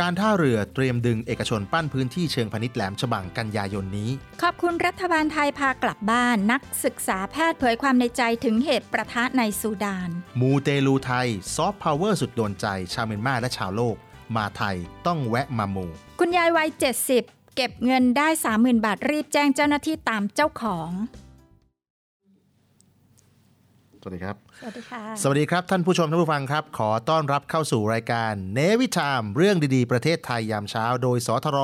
การท่าเรือเตรียมดึงเอกชนปั้นพื้นที่เชิงพาณิชย์แหลมฉบังกันยายนนี้ ขอบคุณรัฐบาลไทยพากลับบ้านนักศึกษาแพทย์เผยความในใจถึงเหตุปะทะในซูดาน มูเตลูไทย ซอฟต์พาวเวอร์สุดโดนใจ ชาวเมียนมาและชาวโลก มาไทยต้องแวะมามู คุณยายวัย 70 เก็บเงินได้ 30,000 บาทรีบแจ้งเจ้าหน้าที่ตามเจ้าของ สวัสดีครับ สวัสดีค่ะ สวัสดีครับ ท่านผู้ชมท่านผู้ฟังครับ ขอต้อนรับเข้าสู่รายการ Navy Time เรื่องดีๆ ประเทศไทยยามเช้า โดยสทร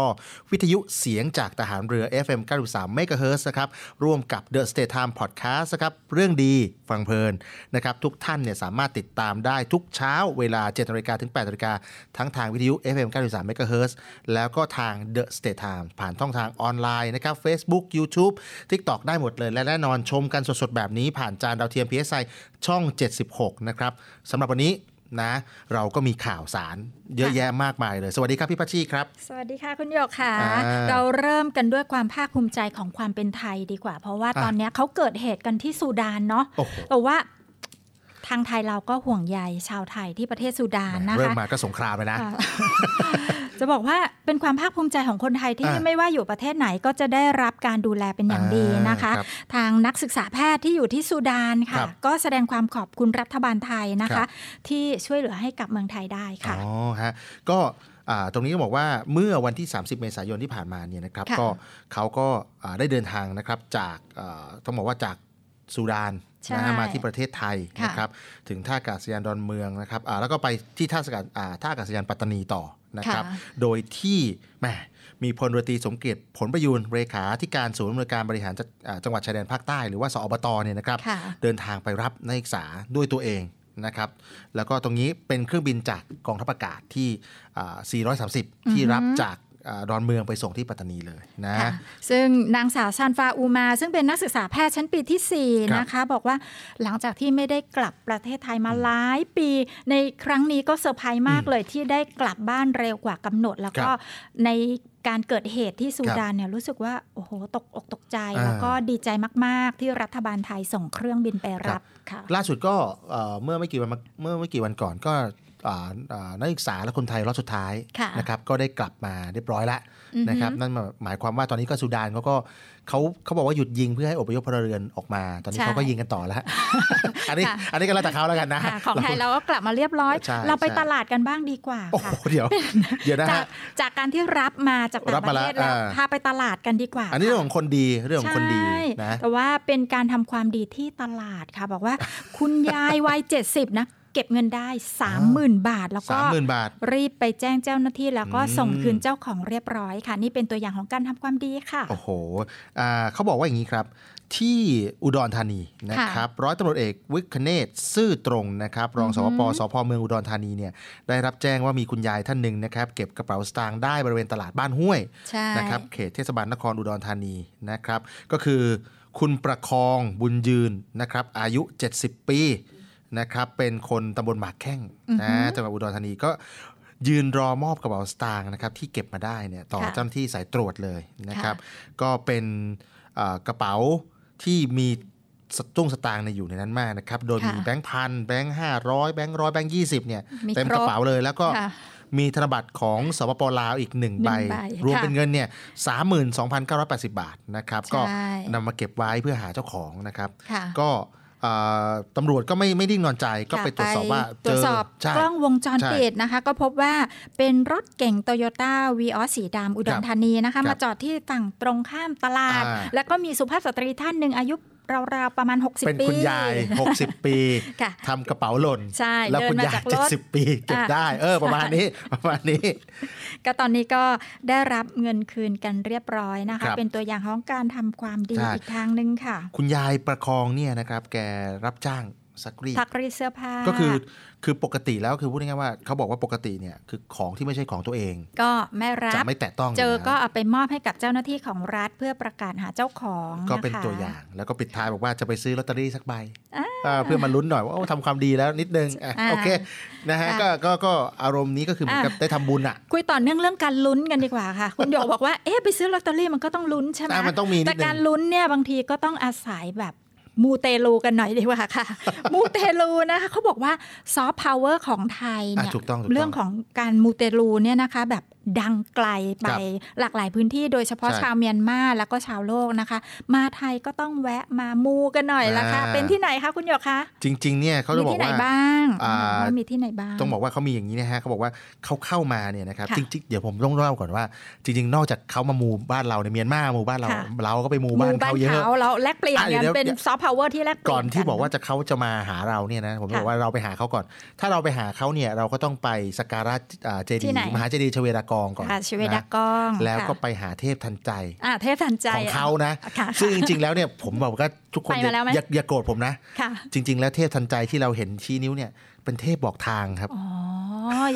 วิทยุเสียงจากทหารเรือ FM 93 MHz นะครับ ร่วมกับ The State Time Podcast นะครับ เรื่องดีฟังเพลินนะครับ ทุกท่านเนี่ยสามารถติดตามได้ทุกเช้าเวลา7นาฬิกาถึง8นาฬิกาทั้งทางวิทยุ FM 93 MHz แล้วก็ทาง The State Time ผ่านช่องทางออนไลน์นะครับ Facebook YouTube TikTok ได้หมดเลยและแน่นอนชมกันสดๆแบบนี้ผ่านจานดาวเทียม PSI ช่อง 76 นะครับสำหรับวันนี้นะ เราก็มีข่าวสารเยอะแยะมากมายเลย สวัสดีครับพี่พัชชีครับ สวัสดีค่ะคุณหยกค่ะอ่าเราเริ่มกันด้วยความภาคภูมิใจของความเป็นไทยดีกว่า เพราะว่าอะตอนเนี้ยเขาเกิดเหตุกันที่ซูดานเนาะโอ้โหแต่ว่าทางไทยเราก็ห่วงใยชาวไทยที่ประเทศซูดานนะคะ เริ่มมาก็สงครามเลยนะค่ะ จะบอกว่าเป็นความภาคภูมิใจของคนไทยที่อะไม่ว่าอยู่ประเทศไหนก็จะได้รับการดูแลเป็นอย่างดีนะคะอ่าครับทางนักศึกษาแพทย์ที่อยู่ที่ซูดานครัค่ะบก็แสดงความขอบคุณรัฐบาลไทยนะครัคะบที่ช่วยเหลือให้กลับเมืองไทยได้ค่ะอ๋อฮะก็อ่าตรงนี้ก็บอกว่าเมื่อวันที่ 30 เมษายนที่ผ่านมาเนี่ยนะครับค่ะก็เขาก็อ่าได้เดินทางนะครับจากอ่าต้องบอกว่าจากซูดานใช่นะฮะมาที่ประเทศไทยค่ะนะครับถึงท่าอากาศยานดอนเมืองนะครับอ่าแล้วก็ไปที่ท่าอากาศอ่าท่าอากาศยานปัตตานีต่อนะครับค่ะโดยที่แหมมีพลเรือตรีสมเกียรติผลประยูนเลขาธิการศูนย์อำนวยการบริหารจังอ่าจังหวัดชายแดนภาคใต้หรือว่าสอบตเนี่ยนะครับค่ะเดินทางไปรับนักศึกษาด้วยตัวเองนะครับ แล้วก็ตรงนี้เป็นเครื่องบินจากกองทัพอากาศที่อ่า430 ที่รับจากอ่า ดอนเมืองไปส่งที่ปัตตานีเลยนะค่ะซึ่งนางสาวซานฟาอูมา ซึ่งเป็นนักศึกษาแพทย์ชั้นปีที่ครับ4นะคะ บอกว่าหลังจากที่ไม่ได้กลับประเทศไทยมาหลายปี ในครั้งนี้ก็เซอร์ไพรส์มากเลยที่ได้กลับบ้านเร็วกว่ากำหนด แล้วก็ครับในการเกิดเหตุที่ซูดานเนี่ยรู้สึกว่า โอ้โห ตกอกตกใจอ่าแล้วก็ดีใจมาก ๆ ที่รัฐบาลไทยส่งเครื่องบินไปรับค่ะล่าสุดก็เอ่อเมื่อไม่กี่วันมาเมื่อไม่กี่วันก่อนก็อ่าอ่า นักศึกษาและคนไทยรอบสุดท้ายค่ะนะครับก็ได้กลับมาเรียบร้อยแล้วอือฮึนะครับนั่นหมายความว่าตอนนี้ก็ซูดานเขาก็เขาเขาบอกว่าหยุดยิงเพื่อให้อพยพพลเรือนออกมา ตอนนี้ใช่เขาก็ยิงกันต่อแล้วอันนี้ค่ะอันนี้ก็แล้วแต่เขาแล้วกันนะค่ะของไทยเราก็กลับมาเรียบร้อยใช่เราไปใช่ตลาดกันบ้างดีกว่าโอ้โหค่ะเดี๋ยวเดี๋ยวนะจากฮะจากการที่รับมาจากต่ารังบปมาระแล้วเทศแล้วอ่าพาไปตลาดกันดีกว่า อันนี้เรื่องค่ะของคนดีเรื่องของคนดีใช่นะแต่ว่าเป็นการทำความดีที่ตลาดค่ะ บอกว่าคุณยายวัย70นะ เก็บเงินได้ 30,000 บาท แล้วก็สามหมื่นบาท รีบไปแจ้งเจ้าหน้าที่แล้วก็อืมส่งคืนเจ้าของเรียบร้อยค่ะ นี่เป็นตัวอย่างของการทำความดีค่ะ โอ้โหอ่าเขาบอกว่าอย่างนี้ครับที่อุดรธานีนะครับร้อยตำรวจเอกวิคเนตซื่อตรงนะครับรองสวปสพเมืองอุดรธานีเนี่ยได้รับแจ้งว่ามีคุณยายท่านหนึ่งนะครับเก็บกระเป๋าสตางค์ได้บริเวณตลาดบ้านห้วยใช่นะครับเขตเทศบาลนครอุดรธานีนะครับก็คือคุณประคองบุญยืนนะครับอายุ 70 ปี นะครับเป็นคนตำบลหมากแข้งนะจังหวัดอุดรธานีก็ยืนรอมอบกระเป๋าสตางค์นะครับที่เก็บมาได้เนี่ยต่อค่ะเจ้าหน้าที่สายตรวจเลยนะครับค่ก็เป็นเอ่อกระเป๋าที่มีสตุ้งสตางค์ในยอยู่ในนั้นมากนะครับ โดยค่ะมีแบงค์พันแบงค์ห้าร้อยแบงค์ร้อยแบงค์ยี่สิบเนี่ยมีเต็มครบกระเป๋าเลยแล้วก็ค่ะมีธนบัตรของสปปลาวอีกหนึ่งใบหนึ่ใบงใบ รวมค่ะเป็นเงินเนี่ยสามหมื่นสองพันเก้าร้อยแปดสิบบาทนะครับ ก็ใช่นำมาเก็บไว้เพื่อหาเจ้าของนะครับค่ะก็เอ่อ ตำรวจก็ไม่ไม่นิ่งนอนใจก็ค่ะไปตรวจสอบว่าตรวจสอบใช่กล้องวงจรใช่ปิดนะคะ ก็พบว่าเป็นรถเก๋งโตโยต้าวีออสสีดำอุดรธานีครับนะคะครับมาจอดที่ฝั่งตรงข้ามตลาดอ่าแล้วก็มีสุภาพสตรีท่านหนึ่งอายุ ราวๆประมาณ 60 ปีเป็นคุณยาย 60 ปีค่ะทำกระเป๋าหล่นใช่แล้วเดินคุณมายายจากรถ70 ปีเก็บอะได้ เออประมาณนี้ประมาณนี้ ก็ตอนนี้ก็ได้รับเงินคืนกันเรียบร้อยนะครัคะบเป็นตัวอย่างของการทำความดีใช่อีกทางหนึ่งค่ะ คุณยายประคองเนี่ยนะครับ แกรับจ้าง ซักรีดซักรีดเสื้อผ้าก็คือคือปกติแล้วคือพูดง่ายๆว่าเขาบอกว่าปกติเนี่ยคือของที่ไม่ใช่ของตัวเอง ก็ไม่รัจะบไม่แตะต้องเจออยู่แล้วก็เอาไปมอบให้กับเจ้าหน้าที่ของรัฐเพื่อประกาศหาเจ้าของก็เป็นนะคะตัวอย่าง แล้วก็ปิดท้ายบอกว่าจะไปซื้อลอตเตอรี่สักใบอ่าอ่าเพื่อมาลุ้นหน่อยว่าโอ้ทำความดีแล้วนิดนึงอะอ่าโอเคนะฮะค่ะก็ก็ก็อารมณ์นี้ก็คือเหมือนกับอะได้ทำบุญอะคุยต่อเนื่องเรื่องการลุ้นกันดีกว่าค่ะ คุณหยกบอกว่าเอ๊ะไปซื้อลอตเตอรี่มันก็ต้องลุ้นใช่ไหมอะมันต้องมีนิดนึงแต่การลุ้นเนี่ยบางทีก็ต้องอาศัยแบบ มูเตลูกันหน่อยดีกว่าค่ะ มูเตลูนะคะเขาบอกว่าซอฟต์พาวเวอร์ของไทยเนี่ยอะถูกต้องถูกต้องเรื่องของการมูเตลูเนี่ยนะคะ แบบ ดังไกลไปครับหลากหลายพื้นที่โดยเฉพาะใช่ชาวเมียนมาแล้วก็ชาวโลกนะคะ มาไทยก็ต้องแวะมามูกันหน่อยละค่ะอ่าเป็นที่ไหนคะคุณหยกคะ จริง ๆ เนี่ยเขาจะมีบอกที่ไหนว่าบ้างอ่าว่ามีที่ไหนบ้าง ต้องบอกว่าเขามีอย่างนี้นะฮะเขาบอกว่าเขาเข้ามาเนี่ยนะครับค่ะจริงๆเดี๋ยวผมต้องเล่าก่อนว่า จริง ๆ นอกจากเขามามูบ้านเราในเมียนมามูบ้านเราค่ะเราก็ไปมูบ้านเขาเยอะเราแลกเปลี่ยนอะกันเดี๋ยนวเป็นเดี๋ยวซอฟต์พาวเวอร์ที่แลกเปลี่ยนก่อนที่นบอกว่าจะเขาจะมาหาเราเนี่ยนะผมค่ะบอกว่าเราไปหาเขาก่อน ถ้าเราไปหาเขาเนี่ยเราก็ต้องไปสักการะอ่าเจที่ดีไหนย์มหาเจดีย์ชเวดากองก่อนค่ะชเวดากอง แล้วก็ไปหาเทพทันใจอ่าเทพทันใจของเขานะะซึ่งจริง ๆ แล้วเนี่ยผมบอกว่าทุกคนอย่าโกรธผมนะค่ะจริง ๆ แล้วเทพทันใจที่เราเห็นชี้นิ้วเนี่ย เป็นเทพบอกทางครับ อ๋อ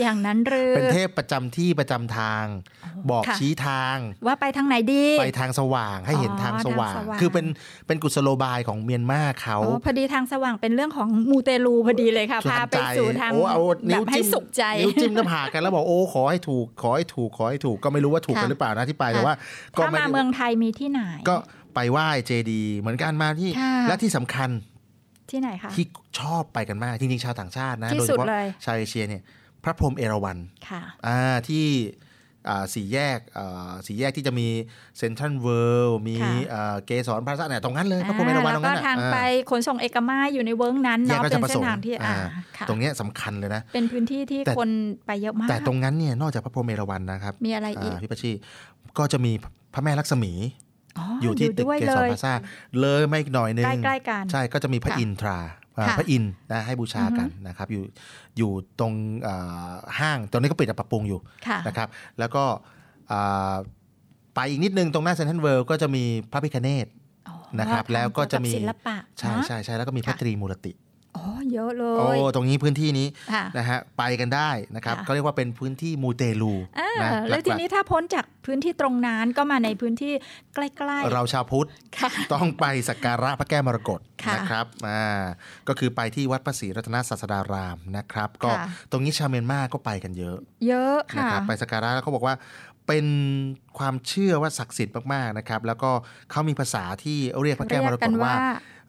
อย่างนั้นหรือ เป็นเทพประจำที่ประจำทาง บอกค่ะชี้ทาง ว่าไปทางไหนดี ไปทางสว่างให้เห็นอ๋อทางสว่างทางสว่าง คือเป็นเป็นกุศโลบายของเมียนมาเขาอ๋อพอดีทางสว่างเป็นเรื่องของมูเตลูพอดีเลยค่ะส่วนพาไปทางใจสู่ทางโอ้เอาแบนิ้วบให้จิ้มสุขใจนิ้วจิ้มหน้าผากกันแล้วบอกโอ้ขอให้ถูกขอให้ถูกขอให้ถูกก็ไม่รู้ว่าถูกกันค่ะหรือเปล่านะที่ไปแต่ว่าก็ถ้าไม่มาได้เมืองไทยมีที่ไหนก็ไปไหว้เจดีย์เหมือนกันมาที่ค่ะและที่สำคัญ ที่ไหนคะที่ชอบไปกันมากจริงๆชาวต่างชาตินะที่โดยสุเฉดพาะเลยชาวเอเชียเนี่ยพระพรหมเอราวัณค่ะอ่าที่อ่าสี่แยกอ่าสี่แยกที่จะมีเซ็นทรัลเวิลด์มีค่ะอ่าเกสรพลาซ่าเนี่ยตรงนั้นเลยพระพรหมเอราวัณแล้ตรวงก็นั้นน่ะทางอ่าไปขนส่งเอกมัยอยู่ในเวิร์กนั้นแยกเนาะราชเป็นประสเส้งนค์ทางที่อ่าอ่าค่ะตรงเนี้ยสำคัญเลยนะ เป็นพื้นที่ที่แต่คนไปเยอะมาก แต่ตรงนั้นเนี่ยนอกจากพระพรหมเอราวัณนะครับ มีอะไรอีกอ่าพี่ปชชีก็จะมีพระแม่ลักษมี อ๋อออยู่ที่ตึกเกสรพลาซ่าด้วยเลยเลยไม่อีกหน่อยนึงใกล้ๆกันใช่ก็จะมีพระค่ะอินทราอ่าค่ะพระอินทร์นะให้บูชากันนะครับ อยู่อยู่ตรงอ่าห้างตอนนี้ก็ปิดปรับปรุงอยู่ค่ะนะครับ แล้วก็อ่าไปอีกนิดนึงตรงหน้าเซนทรัลเวิลด์ก็จะมีพระพิฆเนศอ๋อนะครับ แล้วก็จะมีทำเกี่ยวกับศิลปะใช่เนอะใช่ใช่แล้วก็มีพระค่ะตรีมูรติอ๋อ เยอะเลโอ้ยตรงนี้พื้นที่นี้ค่ะนะฮะไปกันได้นะครับค่ะก็เรียกว่าเป็นพื้นที่มูเตลูอ่านะแล้วทีหกๆนี้ถ้าพ้นจากพื้นที่ตรงนั้นก็มาในพื้นที่ใกล้ๆ เราชาวพุทธค่ะต้องไปสักการะพระแก้วมรกตค่ะนะครับอ่าก็คือไปที่วัดพระศรีรัตนศาสดารามนะครับ ก็ค่ะตรงนี้ชาวเมียนมาก็ไปกันเยอะ เยอะนะค่ะครับไปสักการะแล้วเขาบอกว่าเป็นความเชื่อว่าศักดิ์สิทธิ์มากๆนะครับ แล้วก็เขามีภาษาที่เรียกพระแก้วมรกตว่า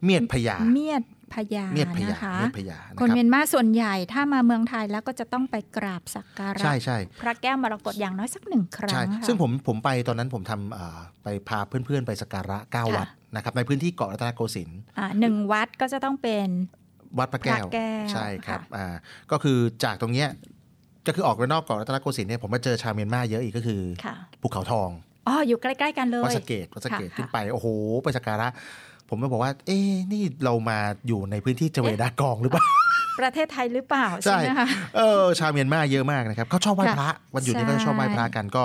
เมียดพญาเมียดพ ญาเมียดพญานะคะเมียดพญานะคนครับเมียนมาส่วนใหญ่ถ้ามาเมืองไทยแล้วก็จะต้องไปกราบสักการะใช่ใช่พระแก้วมรกตอย่างน้อยสักหนึ่งครั้งใช่ค่ะซึ่งผมผมไปตอนนั้นผมทำอ่าไปพาเพื่อนๆ ไปสักการะเก้าค่ะวัดนะครับในพื้นที่เกาะรัตนโกสินทร์อ่าหนึ่งวัดก็จะต้องเป็นวัดพระแก้วพระแก้วใช่ครับค่ะอ่าก็คือจากตรงเนี้ยก็คือออกไปนอกเกาะรัตนโกสินทร์เนี่ยผมมาเจอชาวเมียนมาเยอะอีกก็คือค่ะภูเขาทองอ๋ออยู่ใกล้ ๆ กันเลยวัดสะเกตวัดสะเกตค่ะขึ้นไปโอ้โหไปสักการะ ผมก็บอกว่า เอ๊ะนี่เรามาอยู่ในพื้นที่เจเวดากองหรือเปล่าประเทศไทยหรือเปล่าใช่ใช่ไหมคะเออชาวเมียนมาเยอะมากนะครับเขาชอบไหว้ค่ะพระวันหยุดนี้ก็จะชอบไหว้พระใช่กันก็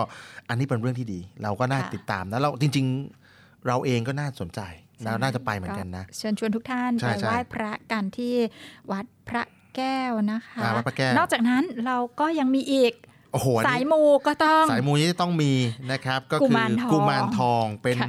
อันนี้เป็นเรื่องที่ดี เราก็น่าค่ะติดตามนะเราจริง ๆ เราเองก็น่าสนใจแล้วน่าจะไปเหมือนกันนะเชิญชวนทุกท่านใช่ไปใช่ไหว้พระกันที่วัดพระแก้วนะคะอ่าวัดพระแก้วนอกจากนั้นเราก็ยังมีอีก โอ้โหอันสายนี้มูก็ต้องสายมูนี่ต้องมีนะครับ ก็กุคือมารทองกุมารทองเป็นค่ะ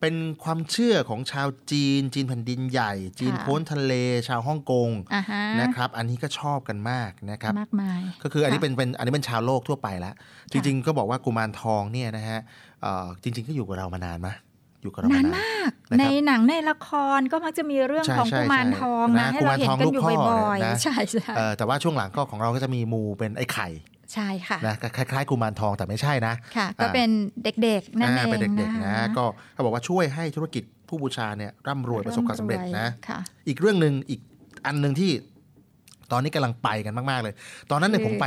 เป็นความเชื่อของชาวจีน จีนแผ่นดินใหญ่ จีนค่ะโพ้นทะเล ชาวฮ่องกงอ่าฮะนะครับ อันนี้ก็ชอบกันมากนะครับมากมายก็คืออันนี้ค่ะเป็นเป็นอันนี้เป็นชาวโลกทั่วไปแล้ว จริง ๆ ก็บอกว่ากุมารทองเนี่ยนะฮะเอ่อจริง ๆ ก็อยู่กับเรามานานมะอยู่กับเราานนามนนานมากนะครับในหนังในละครก็มักจะมีเรื่องใช่ของใช่กุมารใช่ทองนะนะให้เราเห็นกันอยู่กุมารทองลูกพ่อบ่อยเนี่ยนะๆใช่ใช่เอ่อแต่ว่าช่วงหลังก็ของเราก็จะมีมูเป็นไอ้ไข่ ใช่ค่ะนะคล้ายๆกุมารทองแต่ไม่ใช่นะค่ะก็อ่าเป็นเด็กๆนั่นเออ่างเป็นเด็กๆนะนะคะก็เขาบอกว่าช่วยให้ธุรกิจผู้บูชาเนี่ยร่ำรวยประสบความสำเร็จนะค่ะอีกเรื่องหนึ่งอีกอันหนึ่งที่ตอนนี้กำลังไปกันมาก ๆ เลย ตอนนั้นเนี่ยคือผมไป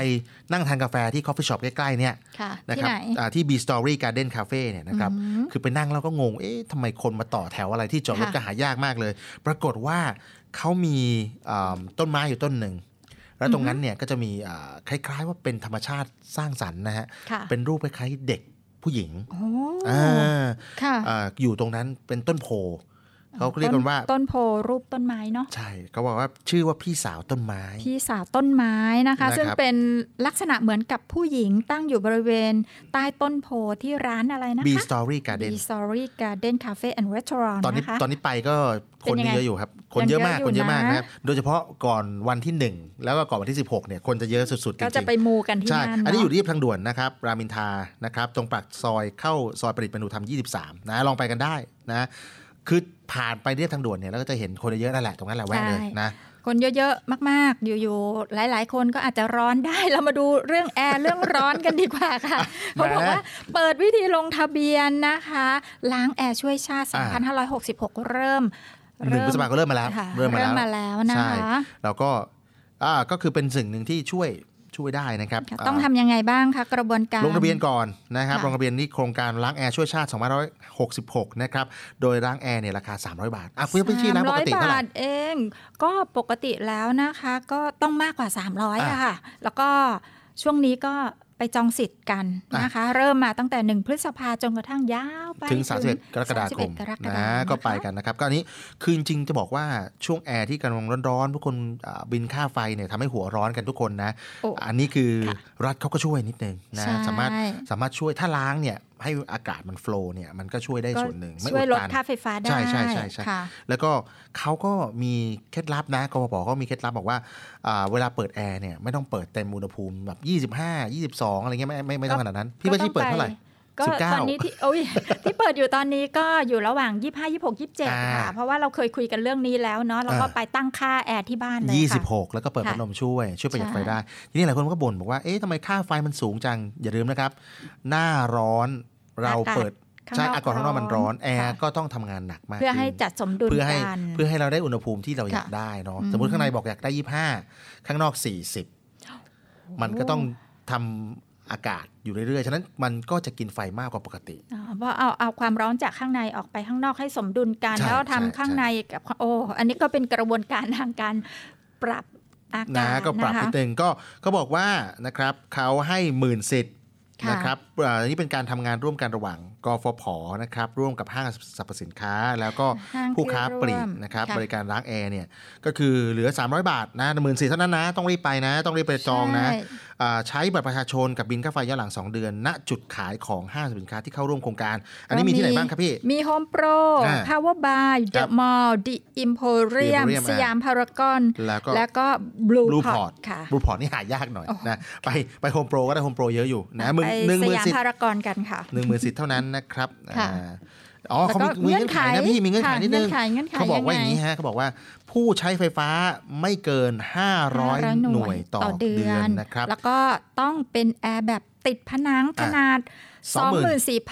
นั่งทานกาแฟที่ coffee shop ใกล้ ๆ เนี่ยค่ะนะที่ครับไหนอ่าที่ B Story Garden Cafe เนี่ยนะครับอืมคือไปนั่งแล้วก็งง เอ๊ะทำไมคนมาต่อแถวอะไรที่จอดรถค่ะก็หายากมากเลย ปรากฏว่าเขามีอ่าต้นไม้อยู่ต้นหนึ่ง แล้วตรงนั้นเนี่ยก็จะมีอ่าคล้ายๆ ว่าเป็นธรรมชาติสร้างสรรค์นะฮะค่ะเป็นรูปคล้ายๆเด็กผู้หญิงโอ้อ่าค่ะอ่าอยู่ตรงนั้นเป็นต้นโพ เขาเรียกกันว่าต้นโพรูปต้นไม้เนาะใช่เขาบอกว่าชื่อว่าพี่สาวต้นไม้ พี่สาวต้นไม้นะคะนะครับซึ่งเป็นลักษณะเหมือนกับผู้หญิงตั้งอยู่บริเวณใต้ต้นโพที่ร้านอะไรนะคะ B Story Garden B Story Garden Cafe and Restaurant ตอนนี้นะคะตอนนี้ไปก็คนเป็นยังไงเยอะอยู่ครับ คนเยอะมากยังเยอะอยู่คนเยอะมากนะนะครับโดยเฉพาะก่อนวันที่ 1 แล้วก็ก่อนวันที่ 16เนี่ยคนจะเยอะสุดๆจริงๆก็จะไปมูกันที่ใช่นั่นอันนี้เะอยู่เรียบทางด่วนนะครับรามินทรานะครับตรงปากซอยเข้าซอยประดิษฐ์มนุธรรม 23 นะลองไปกันได้นะคือ ผ่านไปเรียบทางด่วนเนี่ยแล้วก็จะเห็นคนเยอะนั่นแหละตรงนั้นแหละแวะเลยนะคนเยอะๆ มากๆ อยู่ๆ หลายๆ คนก็อาจจะร้อนได้ เรามาดูเรื่องแอร์ เรื่องร้อนกันดีกว่าค่ะ เขาบอกว่าเปิดวิธีลงทะเบียนนะคะ ล้างแอร์ช่วยชาติอ่า2566 เริ่มหนึ่งพฤษภาก็เริ่มมาแล้วค่ะเริ่มมาแล้วมาแล้วนะใช่คะแล้วก็อ่าก็คือเป็นสิ่งหนึ่งที่ช่วย ช่วยได้นะครับค่ะต้องทำยังไงบ้างคะกระบวนการลงทะเบียนก่อนนะครับค่ะลงทะเบียนนี่โครงการล้างแอร์ช่วยชาติ2566 นะครับโดยล้างแอร์เนี่ยราคา 300 บาทอะคุณพี่ชี้แล้วปกติ300เท่าไหบาร่ทเอง ก็ปกติแล้วนะคะ ก็ต้องมากกว่า 300อะอะค่ะแล้วก็ช่วงนี้ก็ ไปจองสิทธิ์กันนะคะ เริ่มมาตั้งแต่ 1 พฤษภาจนกระทั่งยาวไป ถึง 31 กรกฎาคม31กรกฎาคมนะก็ไปกันนะครับ ก็อันนี้คือจริงๆจะบอกว่าช่วงแอร์ที่กำลังร้อนๆทุกคนอ่าบินค่าไฟเนี่ยทำให้หัวร้อนกันทุกคนนะโอ้อันนี้คือค่ะรัฐเขาก็ช่วยนิดนึงนะใช่สามารถสามารถช่วยถ้าล้างเนี่ย ให้อากาศมันโฟล์เนี่ยมันก็ช่วยได้ก็ส่วนหนึ่งไม่ช่วยอุดลดตันค่าไฟฟ้าได้ ใช่ใช่ใช่ใช่ค่ะแล้วก็เขาก็มีเคล็ดลับนะกปปก็มีเคล็ดลับบอกว่าอ่าเวลาเปิดแอร์เนี่ยไม่ต้องเปิดเต็มอุณหภูมิแบบ 25 22 อะไรเงี้ยไม่ไม่ไม่ต้องขนาดนั้น พี่ว่าที่เปิดเท่าไหร่ก็19ตอนนี้ที่โอ้ยที่เปิดอยู่ตอนนี้ก็อยู่ระหว่าง 25 26 27อ่าค่ะ เพราะว่าเราเคยคุยกันเรื่องนี้แล้วเนาะเราก็อ่าไปตั้งค่าแอร์ที่บ้านเลยค่ะ26 แล้วก็เปิดค่ะพัดลมช่วย ช่วยประหยัดใช่ไฟได้ ทีนี้หลายคนก็บ่นบอกว่าเอ๊ะทำไมค่าไฟมันสูงจัง อย่าลืมนะครับ หน้าร้อน เราเปิดข้างใช่นอกอากาศข้างนอกมันร้อนแอร์ค่ะก็ต้องทำงานหนักมาก เพื่อให้ขึ้นจัดสมดุลเพื่อให้กันเพื่อให้เราได้อุณหภูมิที่เราอยากค่ะได้เนาะอืมสมมติข้างในบอกอยากได้25ข้างนอก40มันก็ต้องทำอากาศอยู่เรื่อยๆ ฉะนั้นมันก็จะกินไฟมากกว่าปกติอ๋อเพราะเอาเอาความร้อนจากข้างในออกไปข้างนอกให้สมดุลกันใช่แล้วทำใช่ข้างในกับโอ้อันนี้ก็เป็นกระบวนการทางการปรับอากาศนะก็ปรับนะคะนิดนึงก็ก็บอกว่านะครับเขาให้หมื่นสิทธิ์ค่ะ นะครับอ่านี่เป็นการทำงานร่วมกันระหว่าง กฟผนะครับร่วมกับห้างสรรพสินค้า แล้วก็ห้างผู้ค้าที่ร่วมปลีกนะครับค่ะบริการล้างแอร์เนี่ยก็คือเหลือ 300 บาทนะหมื่นสิทธิ์เท่านั้นนะต้องรีบไปนะ ต้องรีบไปจองนะใช่อ่าใช้บัตรประชาชนกับบิลค่าไฟย้อนหลัง 2 เดือน ณจุดขายของห้างสรรพสินค้าที่เข้าร่วมโครงการ อันนี้มีที่ไหนบ้างครับพี่ มีโฮมโปรอ่าพาวเวอร์บาร์คเดรัอะบมอลล์ดิอิมโพเรียม Emporium สยามพารากอนแล้วก็แล้วก็บลู Blue พอ Port ร์ตค่ะบลูพอร์ตนี่หายากหน่อยโอ้โหนะไปไปโฮมโปรก็ได้โฮมโปรเยอะอยู่นะหมื่นไปหนึ่งหสมื่นยามสิทธิ์พารากอนกันค่ะหนึ่งหมื่นสิทธิ์เท่านั้นนะครับค่ะอ่าอ๋อเขามีแล้วก็มีเงื่อนไขนะพี่มีเงื่อนไขค่ะนิดนึงเงื่อนไขเงื่อนไขเขาบอกว่าอยังไงย่างนี้ฮะเขาบอกว่าผู้ใช้ไฟฟ้าไม่เกิน 500 หน่วยต่อเดือนนะครับ แล้วก็ต้องเป็นแอร์แบบติดผนังขนาด20,000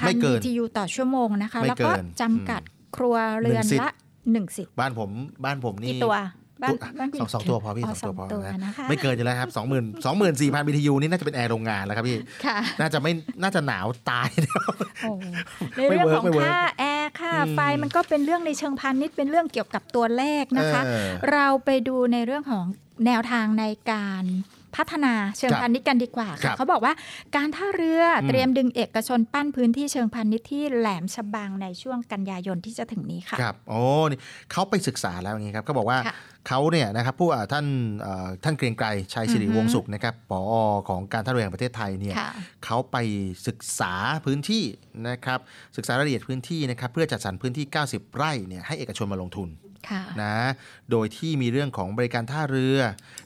ไม่24,000เกิน BTU ต่อชั่วโมงนะคะไม่แล้วเกิก็นจำกัดครัวเรือนหนึ่งสิทธิ์ละหนึ่งสิทธิ์บ้านผมบ้านผมนี่กี่ตัวบ้านตัวบ้าน สองสองตัวพอพี่สองตัวพอนะนะคะไม่เกินอยู่แล้วครับสองหมื่นสองหมื่นสี่พัน BTU นี่น่าจะเป็นแอร์โรงงานแล้วครับพี่ค่ะน่าจะไม่น่าจะหนาวตายโอ้ไม่ work ในเรื่องเวิร์ขกองไม่ work ค่าแอร์ค่าอืมไฟมันก็เป็นเรื่องในเชิงพาณิชย์เป็นเรื่องเกี่ยวกับตัวเลขนะคะเออเราไปดูในเรื่องของแนวทางในการ พัฒนาเชิงครับพาณิชย์กันดีกว่าค่ะครับเขาบอกว่าการท่าเรืออืมเตรียมดึงเอกชนปั้นพื้นที่เชิงพาณิชย์ที่แหลมฉบังในช่วงกันยายนที่จะถึงนี้ค่ะครับโอ้นี่เขาไปศึกษาแล้วอย่างนี้ครับเขาบอกว่าค่ะเขาเนี่ยนะครับผู้อ่าท่านเอ่อท่านเกรียงไกรชัยสิริอือฮึวงศ์สุขนะครับปอของการท่าเรือแห่งประเทศไทยเนี่ยค่ะเขาไปศึกษาพื้นที่นะครับศึกษารายละเอียดพื้นที่นะครับเพื่อจัดสรรพื้นที่ 90 ไร่เนี่ยให้เอกชนมาลงทุนค่ะ นะโดยที่มีเรื่องของบริการท่าเรือ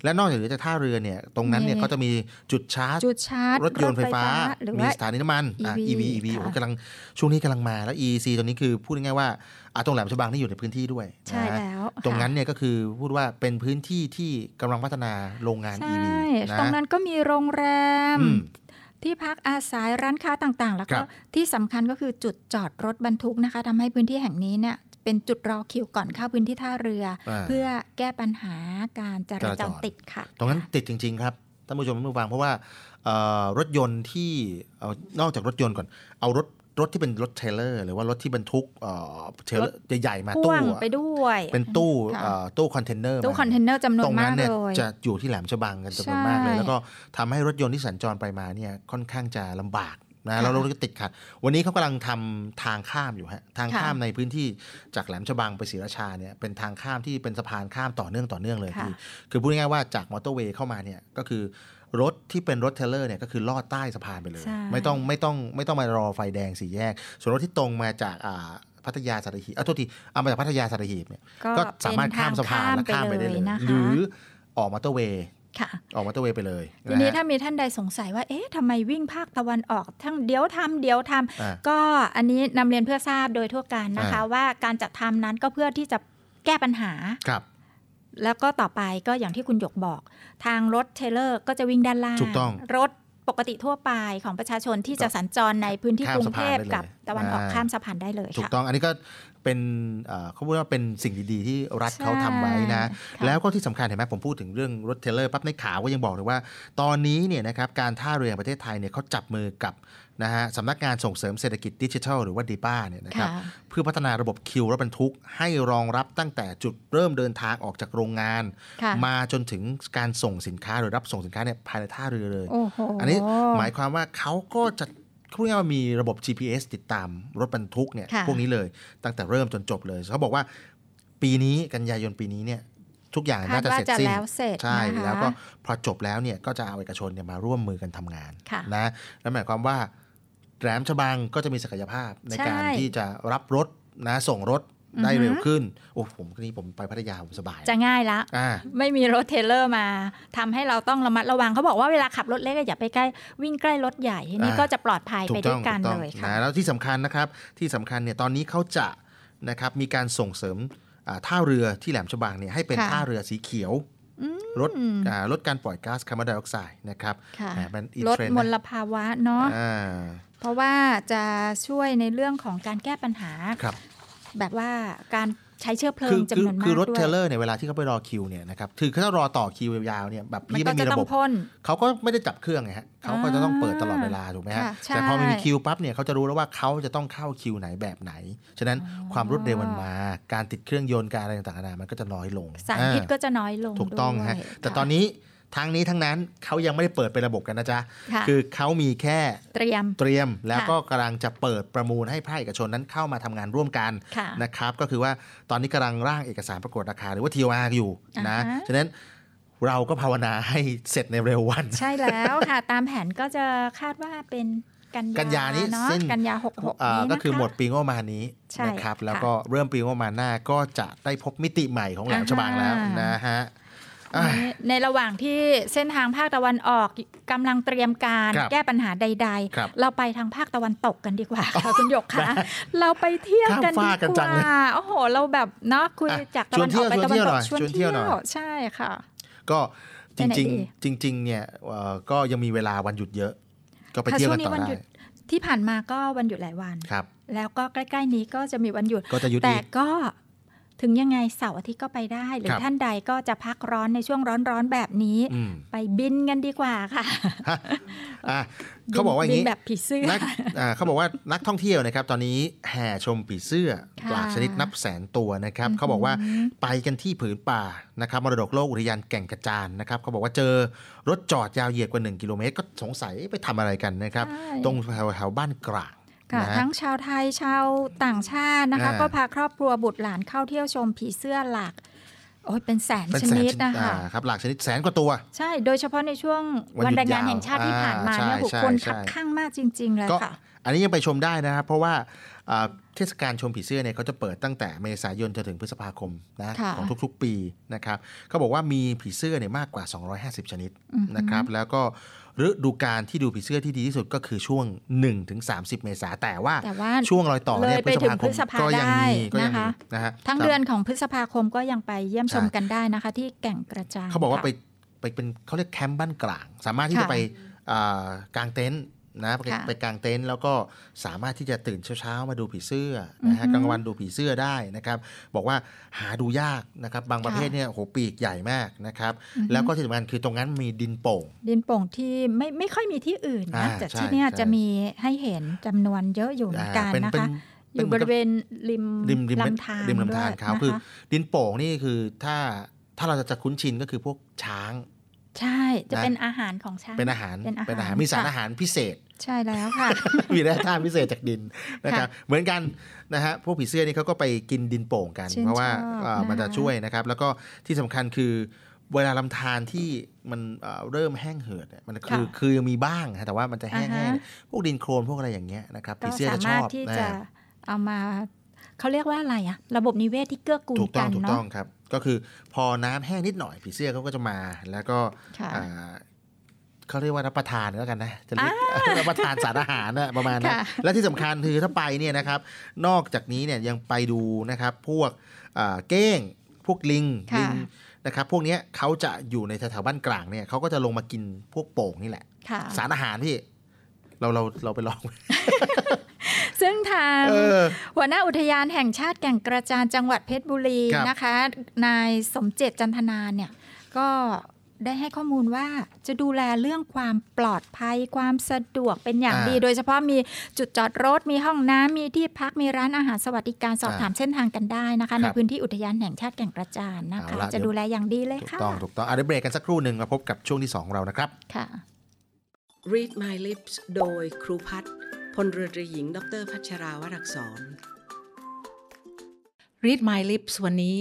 และนอกจากเหนือจากท่าเรือเนี่ยตรงนั้นเนี่ยมีเขาจะมีจุดชาร์จจุดชาร์จรถยนต์ไฟฟ้าหรือมีว่าสถานีน้ำมันอะ EV EV EV ค่ะโอ้กำลังช่วงนี้กำลังมาแล้ว EC ตัวนี้คือพูดง่ายๆว่าอะตรงแหลมฉบังนี่อยู่ในพื้นที่ด้วยใช่นะแล้วตรงนั้นค่ะเนี่ยก็คือพูดว่าเป็นพื้นที่ที่กำลังพัฒนาโรงงานใช่ EV นะตรงนั้นก็มีโรงแรมอืมที่พักอาศัยร้านค้าต่างๆ แล้วคก็รับที่สำคัญก็คือจุดจอดรถบรรทุกนะคะทำให้พื้นที่แห่งนี้เนี่ย เป็นจุดรอคิวก่อนเข้าพื้นที่ท่าเรืออ่าเพื่อแก้ปัญหาการจราจจราจรรติดค่ะ ตรงนั้นติดจริง ๆ ครับท่านผู้ชมท่านผู้ฟังเพราะว่าเอ่อรถยนต์ที่เอานอกจากรถยนต์ก่อนเอารถรถที่เป็นรถเทรลเลอร์ หรือว่ารถที่บรรทุกเอ่อเทรลเลอร์ใหญ่ๆมาพ่วตู้งอะไปด้วย เป็นตู้ค่ะเอ่อตู้คอนเทนเนอร์ตู้มาคอนเทนเนอร์จำนวตนรงมานั้กนเนี่ยเลยจะอยู่ที่แหลมฉบังกันจำนวนมากเลยใช่แล้วก็ทำให้รถยนต์ที่สัญจรไปมาเนี่ยค่อนข้างจะลำบาก นะค่ะแล้วรถก็ติดขัด วันนี้เขากำลังทำทางข้ามอยู่ฮะทางค่ะข้ามในพื้นที่จากแหลมฉบังไปศรีราชาเนี่ยเป็นทางข้ามที่เป็นสะพานข้ามต่อเนื่องต่อเนื่องเลยค่ะคือคือพูดง่ายๆว่าจากมอเตอร์เวย์เข้ามาเนี่ยก็คือรถที่เป็นรถเทรลเลอร์เนี่ยก็คือลอดใต้สะพานไปเลยใช่ไม่ต้องไม่ต้องไม่ต้องมารอไฟแดงสี่แยก ส่วนรถที่ตรงมาจากอ่าพัทยาสัตหีบอะโทษทีเอามาจากพัทยาสัตหีบเนี่ยก็สามารถข้ามสะพานและข้ามไปได้เลยนะคะหรือออกมอเตอร์เวย์ค่ะ ออกมอเตอร์เวย์ไปเลยทีนี้ะฮะถ้ามีท่านใดสงสัยว่า เอ๊ะทำไมวิ่งภาคตะวันออกทั้งเดี๋ยวทำเดี๋ยวทำอ่าก็อันนี้นำเรียนเพื่อทราบโดยทั่วกันนะคะอ่าว่าการจัดทำนั้นก็เพื่อที่จะแก้ปัญหาครับแล้วก็ต่อไปก็อย่างที่คุณหยกบอก ทางรถเทรลเลอร์ก็จะวิ่งด้านล่างถูกต้องรถปกติทั่วไปของประชาชนที่จะสัญจรในพื้นที่ข้ามกรุงสะพานเทพได้เลยกับตะวันออกอ่าข้ามสะพานได้เลยถูกค่ะต้องอันนี้ก็ เป็นเอ่อเขาพูดว่าเป็นสิ่งดีๆ ที่รัฐใช่เขาทำไว้นะค่ะแล้วก็ที่สำคัญเห็นไหมผมพูดถึงเรื่องรถเทรลเลอร์ปั๊บในข่าวก็ยังบอกเลยว่า ตอนนี้เนี่ยนะครับการท่าเรือแห่งประเทศไทยเนี่ยเขาจับมือกับนะฮะสำนักงานส่งเสริมเศรษฐกิจดิจิทัลหรือว่าดีป้าเนี่ยนะครับค่ะเพื่อพัฒนาระบบคิวรถบรรทุก ให้รองรับตั้งแต่จุดเริ่มเดินทางออกจากโรงงานค่ะมาจนถึงการส่งสินค้าหรือรับส่งสินค้าเนี่ยภายในท่าเรือเลยโอ้โหอันนี้หมายความว่าเขาก็จะ พูดง่ายๆว่ามีระบบ GPS ติดตามรถบรรทุกเนี่ยค่ะพวกนี้เลยตั้งแต่เริ่มจนจบเลยเขาบอกว่าปีนี้กันยายนปีนี้เนี่ยทุกอย่างคาน่าดจะว่าเสร็จจะสิ้นแล้วเสร็จใช่นะคะแล้วก็พอจบแล้วเนี่ยก็จะเอาเอกชนเนี่ยมาร่วมมือกันทำงานค่ะนะนั่นหมายความว่าแหลมฉบังก็จะมีศักยภาพในการใช่ที่จะรับรถนะส่งรถ ได้อือฮึเร็วขึ้น โอ้ผมนี่ผมไปพัทยาผมสบาย จะง่ายละอ่าไม่มีรถเทรลเลอร์มาทำให้เราต้องระมัดระวังเขาบอกว่าเวลาขับรถเล็กอะอย่าไปใกล้วิ่งใกล้รถใหญ่ทีนี้อ่าก็จะปลอดภัยถูไปกด้ต้วอยงกันถูกต้องเลยค่ะนะแล้วที่สำคัญนะครับที่สำคัญเนี่ยตอนนี้เขาจะนะครับมีการส่งเสริมอ่าท่าเรือที่แหลมฉบังเนี่ยให้เป็นค่ะท่าเรือสีเขียวลดอ่าลดการปล่อยก๊าซคาร์บอนไดออกไซด์นะครับค่ะอ่าเป็นอีลดเทรนมลภาวะเนาะอ่าเพราะว่าจะช่วยในเรื่องของการแก้ปัญหาครับ แบบว่าการใช้เชื้อเพลิคืงอคือจำนวนมากคือรถด้วยเทรลเลอร์เนี่ยเวลาที่เขาไปรอคิวเนี่ยนะครับคือถ้ารอต่อคิวยาวๆเนี่ยแบบมันที่ก็ไม่มีจะระต้บอบงพ่นเขาก็ไม่ได้จับเครื่องไงฮะเขาก็จะต้องเปิดตลอดเวลาถูกไหมฮะค่ะใช่แต่พอมันมีคิวปั๊บเนี่ยเขาจะรู้แล้วว่าเขาจะต้องเข้าคิวไหนแบบไหน ฉะนั้นความรวดเร็วมันมา การติดเครื่องยนต์การอะไรต่างๆนานามันก็จะน้อยลงสารอ่พิษก็จะน้อยลงถูกต้องด้วยฮะแต่ค่ะตอนนี้ ทั้งนี้ทั้งนั้นเขายังไม่ได้เปิดเป็นระบบกันนะจ๊ะค่ะคือเขามีแค่เตรียมเตรียม แล้วค่ะก็กำลังจะเปิดประมูลให้ภาคเอกชนนั้นเข้ามาทำงานร่วมกันค่ะนะครับ ก็คือว่าตอนนี้กำลังร่างเอกสารประกวดราคา หรือว่า TOR อยู่นะอ่าฮะฉะนั้นเราก็ภาวนาให้เสร็จในเร็ววัน ใช่แล้วค่ะ ตามแผนก็จะคาดว่าเป็นกันกันยานี้เนาะสิ้นกันยาหกหกอ่านี้นะคะก็คือหมดปีงบประมาณนี้ใช่นะครับ แล้วค่ะก็เริ่มปีงบประมาณหน้าก็จะได้พบมิติใหม่ของแหลมฉบังแล้วอ่านนะฮะอะ ในในระหว่างที่เส้นทางภาคตะวันออกกำลังเตรียมการครับแก้ปัญหาใดครับๆเราไปทางภาคตะวันตกกันดีกว่าค่ะคุณหยกค่ะเราไปเที่ยวกันข้ามดีฟากกันกจังเลยว่าโอ้โห เราแบบเนาะคุยอะจากตะวันออกไปชวนตะเที่วันยวตกชวนเที่ยวหน่อยชวนเที่ยวหน่อยใช่ค่ะ ก็จไปไหนริงดีๆจริงๆเนี่ยเอ่อก็ยังมีเวลาวันหยุดเยอะ ก็ไปค่ะเที่ยวช่วกังนนี้ต่อวันหได้ยุดที่ผ่านมาก็วันหยุดหลายวัน ครับ แล้วก็ใกล้ ๆ นี้ก็จะมีวันหยุดก็จะหยุดแต่อีกก็ ถึงยังไงเสาร์อาทิตย์ก็ไปได้ หรือครับท่านใดก็จะพักร้อนในช่วงร้อนๆแบบนี้อืมไปบินกันดีกว่าค่ะอะเขาบอกว่าอย่างบินี้นแบบผีเสื้อนักอ่าเขาบอกว่านักท่องเที่ยวนะครับ ตอนนี้แห่ชมผีเสื้อค่ะหลากชนิดนับแสนตัวนะครับเขาบอกว่าไปกันที่ผืนป่านะครับมรดกโลกอุทยานแก่งกระจานนะครับเขาบอกว่าเจอรถจอดยาวเหยียดกว่า 1 กิโลเมตร ก็สงสัยไปทำอะไรกันนะครับใช่ตรงแถวแถวบ้านกลาง ค่ะนะฮะทั้งชาวไทยชาวต่างชาตินะคะ อ่า ก็พาครอบครัวบุตรหลานเข้าเที่ยวชมผีเสื้อหลากโอ้ยเป็นแสนเป็นชแสนนิดชนะคะ อ่าครับหลากชนิดแสนกว่าตัว ใช่โดยเฉพาะในช่วงวันวันหยุดแรงงานยาวแห่งชาติที่ผ่านมาเนี่ยอ่าโอ้โหใช่คนใช่ขับข้างมากจริง ๆ เลยก็ค่ะ อันนี้ยังไปชมได้นะครับ เพราะว่าอ่าเทศกาลชมผีเสื้อเนี่ยเขาจะเปิดตั้งแต่เมษายนจนถึงพฤษภาคมนะค่ะของทุกๆปีนะครับเขาบอกว่ามีผีเสื้อเนี่ยมากกว่า 250 ชนิดนะครับ แล้วก็ ฤดูการที่ดูผีเสื้อที่ดีที่สุดก็คือช่วง 1-30 เมษาแต่ว่าแต่ว่าช่วงรอยต่อเนี่ยเลยไปถึงพฤษภาก็ยังมีได้ก็ยังนะคะมีนะฮะทั้งครับเดือนของพฤษภาคมก็ยังไปเยี่ยมชมใช่กันได้นะคะ ที่แก่งกระจานเขาบอกว่าค่ะไปไปเป็นเขาเรียกแคมป์บ้านกลาง สามารถที่ค่ะจะไปอ่ากางเต็นท์ นะไปค่ะไปกางเต็นท์แล้วก็สามารถที่จะตื่นเช้าๆมาดูผีเสื้อนะฮะกลางวันดูผีเสื้อได้นะครับ บอกว่าหาดูยากนะครับบางประเทศเนี่ยโอ้โหปีกใหญ่มากนะครับ แล้วก็ที่สำคัญคือตรงนั้นมีดินโป่ง ดินโป่งที่ไม่ไม่ค่อยมีที่อื่นนะอ่าแต่ใช่ที่เนี่ยใช่จะมีให้เห็นจำนวนเยอะอยู่เหมือนกันเป็นนะเป็นคะเป็นอยู่บริเวณริมริมริมลำธารริมลำธารด้วยเขานะะคือ ดินโป่งนี่คือถ้าถ้าเราจะคุ้นชินก็คือพวกช้าง ใช่จะนะเป็นอาหารของช้างเป็นอาหารเป็นอาหารเป็นอาหารมีสารค่ะอาหารพิเศษ ใช่แล้วค่ะ มีแร่ธาตุพิเศษจากดินนะครับเหมือนกันนะฮะพวกผีเสื้อนี่เขาก็ไปกินดินโป่งกันชื่นเพราะว่าชอบเอ่อมันจะนะคะช่วยนะครับ แล้วก็ที่สำคัญคือเวลาลำธารที่มันเอ่อเริ่มแห้งเหือดเนี่ยมันคือคือยังมีบ้างฮะแต่ว่ามันจะแห้งอ่าๆฮะเนี่ยพวกดินโคลนพวกอะไรอย่างเงี้ยนะครับก็ผีเสื้อสาจะชมารถอบที่นะจะเอามาเขาเรียกว่าอะไรอะระบบนิเวศที่เกื้อกูลถูกต้กัองนถูกเนาะต้องครับ ก็คือพอน้ำแห้งนิดหน่อยผีเสื้อเขาก็จะมา แล้วก็ค่ะอ่าเขาเรียกว่ารับประทานแล้วกันนะจะเรียกรับประทานสารอาหารนะประมาณนั้นค่ะและที่สำคัญคือถ้าไปเนี่ยนะครับ นอกจากนี้เนี่ยยังไปดูนะครับ พวกอ่าเก้งพวกลิงค่ะลิงนะครับพวกเนี้ยเขาจะอยู่ในแถวๆบ้านกลางเนี่ยเขาก็จะลงมากินพวกโป่งนี่แหละค่ะสารอาหารพี่ เราเราเราไปลอง ซึ่งทางเออหัวหน้าอุทยานแห่งชาติแก่งกระจานจังหวัดเพชรบุรีครับนะคะ นายสมเจตจันทนาเนี่ย ก็ได้ให้ข้อมูลว่าจะดูแลเรื่องความปลอดภัยความสะดวกเป็นอย่างดี โดยเฉพาะมีจุดจอดรถ มีห้องน้ำมีที่พักมีร้านอาหารสวัสดิการสอบถามเส้นทางกันได้นะคะในพื้นที่อุทยานแห่งชาติแก่งกระจานนะคะ จะดูแลอย่างดีเลยถูกค่ะต้องถูกต้องอะเดี๋ยวเบรกกันสักครู่หนึ่งมาพบกับช่วงที่สองของเรานะครับค่ะ Read My Lips โดยครูพัฒน์พลเรือตรีหญิง ดรพัชราวรักษร Read My Lips วันนี้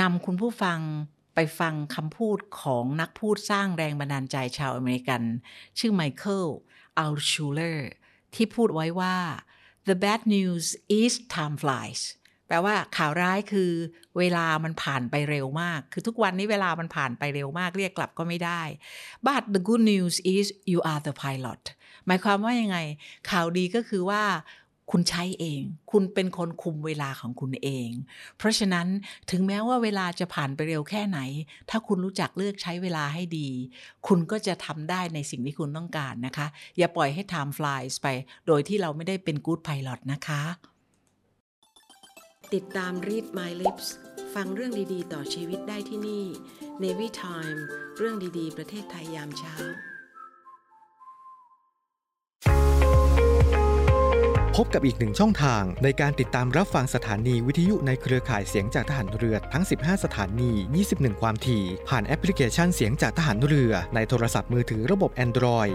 นำคุณผู้ฟังไปฟังคำพูดของนักพูดสร้างแรงบันดาลใจชาวอเมริกัน ชื่อไมเคิลอัลชูเลอร์ที่พูดไว้ว่า the bad news is time flies แปลว่าข่าวร้ายคือเวลามันผ่านไปเร็วมาก คือทุกวันนี้เวลามันผ่านไปเร็วมาก เรียกกลับก็ไม่ได้ but the good news is you are the pilot หมายความว่ายังไง ข่าวดีก็คือว่าคุณใช้เอง คุณเป็นคนคุมเวลาของคุณเอง เพราะฉะนั้นถึงแม้ว่าเวลาจะผ่านไปเร็วแค่ไหน ถ้าคุณรู้จักเลือกใช้เวลาให้ดี คุณก็จะทำได้ในสิ่งที่คุณต้องการนะคะ อย่าปล่อยให้ time flies ไป โดยที่เราไม่ได้เป็น good pilot นะคะ ติดตาม Read My Lips ฟังเรื่องดีๆ ต่อชีวิตได้ที่นี่ Navy Time เรื่องดีๆ ประเทศไทยยามเช้า พบกับอีกหนึ่งช่องทางในการติดตามรับฟังสถานีวิทยุในเครือข่ายเสียงจากทหารเรือทั้ง 15 สถานี 21 ความถี่ ผ่านแอปพลิเคชันเสียงจากทหารเรือในโทรศัพท์มือถือระบบ Android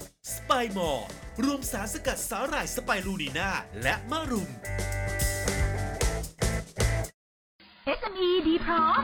สไปมอร์รวมสารสกัดสาหร่ายสไปรูนีนาและมะรุม SME ดีพร้อม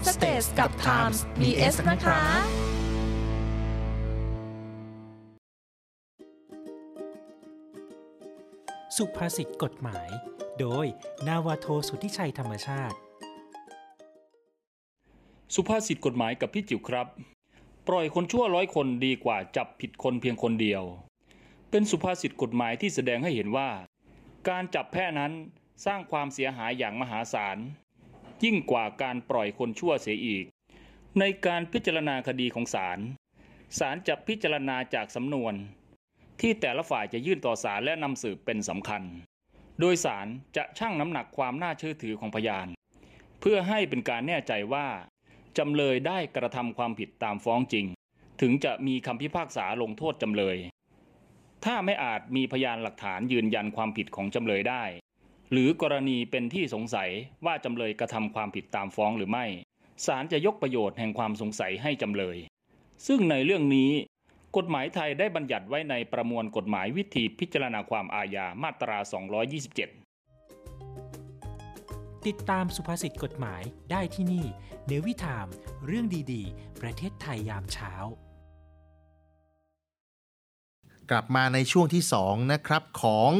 www.thestagetimes.com Stage กับ Times มี S นะคะ สุภาษิตกฎหมาย โดย นาวาโทสุทธิชัยธรรมชาติ สุภาษิตกฎหมายกับพี่จิ๋วครับ ปล่อยคนชั่วร้อยคนดีกว่าจับผิดคนเพียงคนเดียว เป็นสุภาษิตกฎหมายที่แสดงให้เห็นว่า การจับแพะนั้นสร้างความเสียหายอย่างมหาศาล ยิ่งกว่าการปล่อยคนชั่วเสียอีก ในการพิจารณาคดีของศาลศาลจะพิจารณาจากสำนวน ที่แต่ละฝ่ายจะยื่นต่อศาลและนำสืบเป็นสำคัญ โดยศาลจะชั่งน้ำหนักความน่าเชื่อถือของพยาน เพื่อให้เป็นการแน่ใจว่าจำเลยได้กระทำความผิดตามฟ้องจริง ถึงจะมีคำพิพากษาลงโทษจำเลย ถ้าไม่อาจมีพยานหลักฐานยืนยันความผิดของจำเลยได้ หรือกรณีเป็นที่สงสัยว่าจำเลยกระทำความผิดตามฟ้องหรือไม่ศาลจะยกประโยชน์แห่งความสงสัยให้จำเลย ซึ่งในเรื่องนี้ กฎหมายไทยได้บัญญัติไว้ในประมวลกฎหมายวิธีพิจารณาความอาญามาตรา 227 ติดตามสุภาษิตกฎหมายได้ที่นี่ เนวิทาม เรื่องดีๆ ประเทศไทยยามเช้า กลับมาในช่วงที่2นะครับของ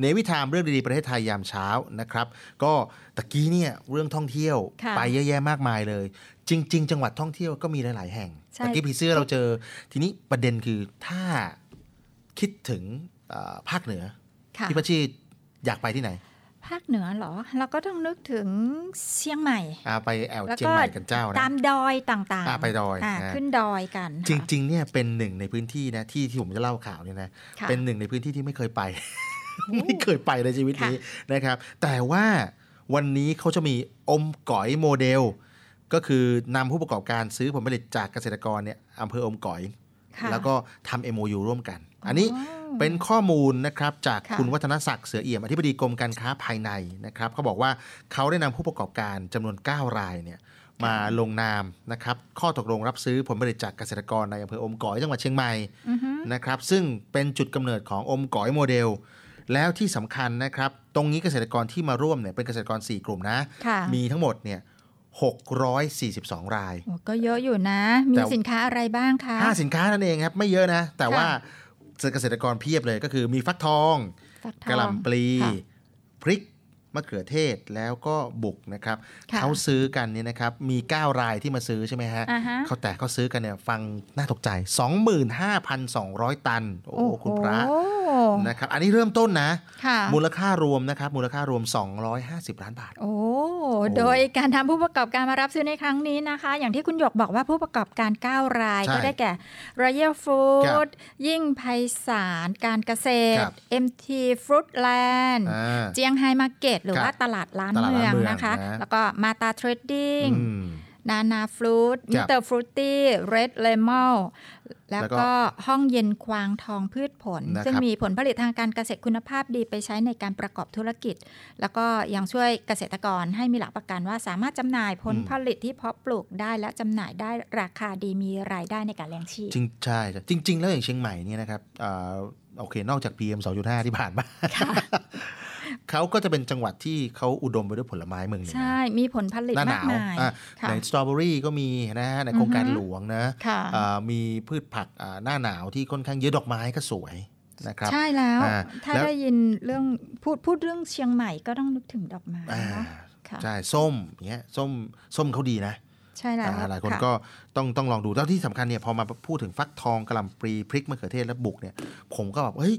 เนวิทามเรื่องดีๆประเทศไทยยามเช้านะครับ ก็ตะกี้เนี่ยเรื่องท่องเที่ยวค่ะไปเยอะแยะมากมายเลย จริง ๆ จังหวัดท่องเที่ยวก็มีหลาย ๆ แห่งใช่ตะกี้ผีเสื้อเราเจอ ทีนี้ประเด็นคือถ้าคิดถึงเอ่อภาคเหนือค่ะพี่พัชชีอยากไปที่ไหน ภาคเหนือเหรอ เราก็ต้องนึกถึงเชียงใหม่อ่าไปแอวแล้วเจียงก็ใหม่กันเจ้านะตามดอยต่างๆอ่าไปดอยาอ่าขึ้นดอยกันจค่ะริง ๆ เนี่ยเป็นหนึ่งในพื้นที่นะที่ที่ผมจะเล่าข่าวเนี่ยนะค่ะเป็นหนึ่งในพื้นที่ที่ไม่เคยไป ไม่เคยไปในชีวิตนี้นะครับ แต่ว่าวันนี้เขาจะมีอมก๋อยโมเดล ก็คือนำผู้ประกอบการซื้อผลผลิตจากเกษตรกรเนี่ยอำเภออมก๋อยค่ะ แล้วก็ทำ MOU ร่วมกัน อันนี้เป็นข้อมูลนะครับจากค่ะคุณวัฒนศักดิ์เสือเอี่ยมอธิบดีกรมการค้าภายในนะครับเขาบอกว่าเขาได้นำผู้ประกอบการจำนวน 9 รายเนี่ยมาลงนามนะครับข้อตกลงรับซื้อผลผลิตจากเกษตรกรในอำเภออมก๋อยจังหวัดเชียงใหม่อือฮึนะครับซึ่งเป็นจุดกำเนิดของอมก๋อยโมเดล แล้วที่สำคัญนะครับ ตรงนี้เกษตรกรที่มาร่วมเนี่ยเป็นเกษตรกร 4 กลุ่มนะค่ะมีทั้งหมดเนี่ย 642 รายโอ้ก็เยอะอยู่นะ มีแต่สินค้าอะไรบ้างคะ5สินค้านั่นเองครับ ไม่เยอะนะ แต่ค่ะว่าเกษตรกรเพียบเลยก็คือมีฟักทองฟักทองกระหล่ำปลีค่ะพริก มะเขือเทศแล้วก็บุกนะครับค่ะเขาซื้อกันเนี่ยนะครับมี 9 รายที่มาซื้อใช่ไหมฮะอ่าฮะเขาแต่เขาซื้อกันเนี่ยฟังน่าตกใจ 25,200 ตัน โอ้คุณพระโอ้นะครับอันนี้เริ่มต้นนะค่ะมูลค่ารวมนะครับมูลค่ารวม 250 ล้านบาท โอ้โดยการทำผู้ประกอบการมารับซื้อในครั้งนี้นะคะ อย่างที่คุณหยกบอกว่าผู้ประกอบการ 9 รายใช่ก็ได้แก่ Royal ครั Food บยิ่งไพศาลการเกษตครรับ MT Fruitland อ่าเจียงไฮมาร์เก็ตหรือครับว่าตลาดล้านตลาดเมืล้านองเมืองนะคะนะแล้วก็มาตาเทรดดิ้งอืมนานาฟรุตคมิรับเตอร์ฟรุตตี้เรดเลมอลแล้วแล้วก็ก็ห้องเย็นควางทองพืชผลนะครับซึ่งมีผลผลิตทางการเกษตรคุณภาพดีไปใช้ในการประกอบธุรกิจ แล้วก็ยังช่วยเกษตรกรให้มีหลักประกันว่าสามารถจำหน่ายผลผลิตที่เพาะปลูกได้และจำหน่ายได้ราคาดีมีรายได้ในการเลี้ยงชีพจริงใช่จริง ๆ แล้วอย่างเชียงใหม่เนี่ยนะครับอ่าโอเคนอกจาก PM 2.5 ที่ผ่านมา เขาก็จะเป็นจังหวัดที่เขาอุดมไปด้วยผลไม้เมืองเหนือใช่ มีผลผลิตหน้าหมากนาวมายอะค่ะในสตรอเบอรี่ก็มีนะฮะในโครงการอือฮึหลวงนะค่ะอ่ามีพืชผักอ่าหน้าหนาวที่ค่อนข้างเยอะดอกไม้ก็สวยนะครับใช่แล้วอ่าถ้าแล้วได้ยินเรื่องพูดพูดเรื่องเชียงใหม่ก็ต้องนึกถึงดอกไม้อ่าเนาะค่ะใช่ ส้มอย่างเงี้ยส้มส้มเขาดีนะ ใช่แล้วอ่าหลายคนค่ะก็ต้องต้องลองดูแล้วที่สำคัญเนี่ยพอมาพูดถึงฟักทองกระหล่ำปลีพริกมะเขือเทศและบุกเนี่ย ผมก็แบบเฮ้ย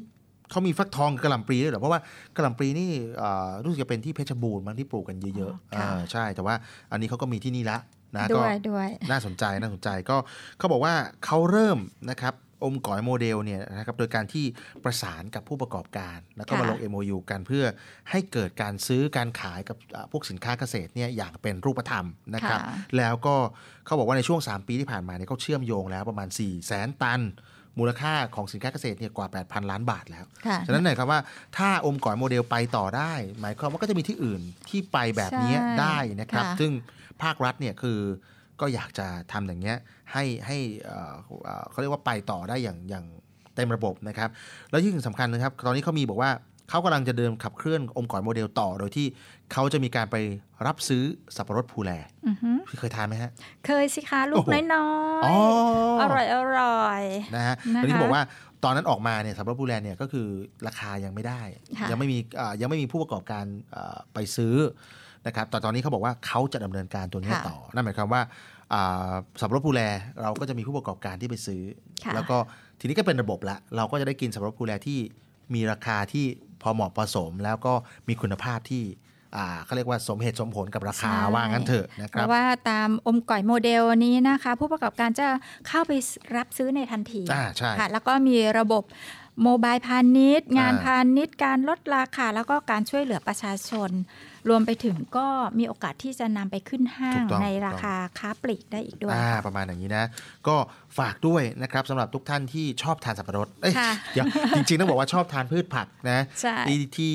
เขามีฟักทองกับกระหล่ำปลีด้วยเหรอ เพราะว่ากระหล่ำปลีนี่อ่ารู้สึกจะเป็นที่เพชรบูรณ์บางที่ปลูกกันเยอะๆค่ะอ่าใช่ แต่ว่าอันนี้เขาก็มีที่นี่ละนะด้ก็วยด้วยน่าสนใจน่าสนใจก็เขาบอกว่าเขาเริ่มนะครับอมก๋อยโมเดลเนี่ยนะครับโดยการที่ประสานกับผู้ประกอบการ แล้วก็มาค่ะลง MOU กันเพื่อให้เกิดการซื้อการขายกับอ่าพวกสินค้าเกษตรเนี่ยอย่างเป็นรูปธรรมนะครับค่ะแล้วก็เขาบอกว่าในช่วง 3 ปีที่ผ่านมาเนี่ยเขาเชื่อมโยงแล้วประมาณ 4 0 0แสนตัน มูลค่าของสินค้าเกษตรเนี่ยกว่า 8,000 ล้านบาทแล้วค่ะฉะนั้นหมายความว่าถ้าอมก๋อยโมเดลไปต่อได้ หมายความว่าก็จะมีที่อื่นที่ไปแบบนี้ใช่ได้นะครับค่ะซึ่งภาครัฐเนี่ยคือก็อยากจะทำอย่างเงี้ยให้ให้เอ่อเอ่อเขาเรียกว่าไปต่อได้อย่างอย่างเต็มระบบนะครับ แล้วยิ่งสำคัญนะครับ ตอนนี้เขามีบอกว่าเขากำลังจะเดินขับเคลื่อนอมก๋อยโมเดลต่อ โดยที่ เขาจะมีการไปรับซื้อสับปะรดภูแลอือฮึพี่เคยทานไหมฮะ เคยสิคะลูโอ้กโหน้อยอ๋อๆอร่อยอร่อยนะฮะนะคะตอนนี้เขาบอกว่าตอนนั้นออกมาเนี่ยสับปะรดภูแลเนี่ยก็คือราคายังไม่ได้ค่ะยังไม่มีอ่ายังไม่มีผู้ประกอบการอ่าไปซื้อนะครับแต่ตอนนี้เขาบอกว่าเขาจะดำเนินการตัวนี้ค่ะต่อ นั่นหมายความว่าอ่าสับปะรดภูแลเราก็จะมีผู้ประกอบการที่ไปซื้อค่ะแล้วก็ทีนี้ก็เป็นระบบละ เราก็จะได้กินสับปะรดภูแลที่มีราคาที่พอเหมาะพอสม แล้วก็มีคุณภาพที่อ่า เขาเรียกว่าสมเหตุสมผลกับราคาใช่ว่างั้นเถอะนะคเพรับราะว่าตามอมก่อยโมเดลนี้นะคะ ผู้ประกอบการจะเข้าไปรับซื้อในทันทีอ่าใช่ค่ะแล้วก็มีระบบโมบายพาณิชย์ งานอ่าพาณิชย์การลดราคาแล้วก็การช่วยเหลือประชาชน รวมไปถึงก็มีโอกาสที่จะนำไปขึ้นห้าถูงกต้องในถูกต้องราคาค้าปลีกได้อีกด้วยอ่าประมาณอย่างนี้นะ ก็ฝากด้วยนะครับสำหรับทุกท่านที่ชอบทานสับปะรดเอ้ยค่ะเดี๋ยวจริงๆต้องบอกว่าชอบทานพืชผักนะใช่ที่ที่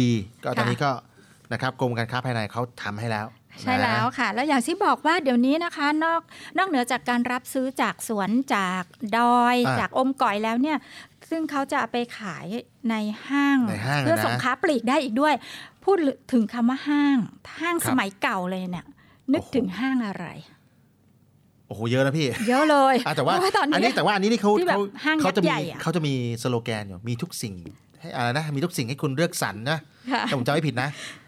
ดีๆ ก็ตอนค่ะนี้ก็ นะครับกรมการค้าภายในเขาทำให้แล้วใช่แล้วค่ะ แล้วอย่างที่บอกว่าเดี๋ยวนี้นะคะ นอกนอกเหนือจากการรับซื้อจากสวนจากดอยอ่าจากอมก่อยแล้วเนี่ย ซึ่งเขาจะเอาไปขายในห้างในห้างเพื่อนะส่งค้าปลีกได้อีกด้วย พูดถึงคำว่าห้าง ห้างครับสมัยเก่าเลยเนี่ย นึกถึงห้างอะไรโอ้โหเยอะนะพี่ เยอะเลยอะแต่ว่าเพระตอนอันนี้นี้แต่ว่าอันนี้นี่เขาที่แบบเขาห้างเขาจะยักษ์มีใหญ่อะเขาจะมีสโลแกนอยู่มีทุกสิ่งให้อะไรนะมีทุกสิ่งให้คุณเลือกสรรนะค่ะแต่ผมจำไม่ผิดนะใช่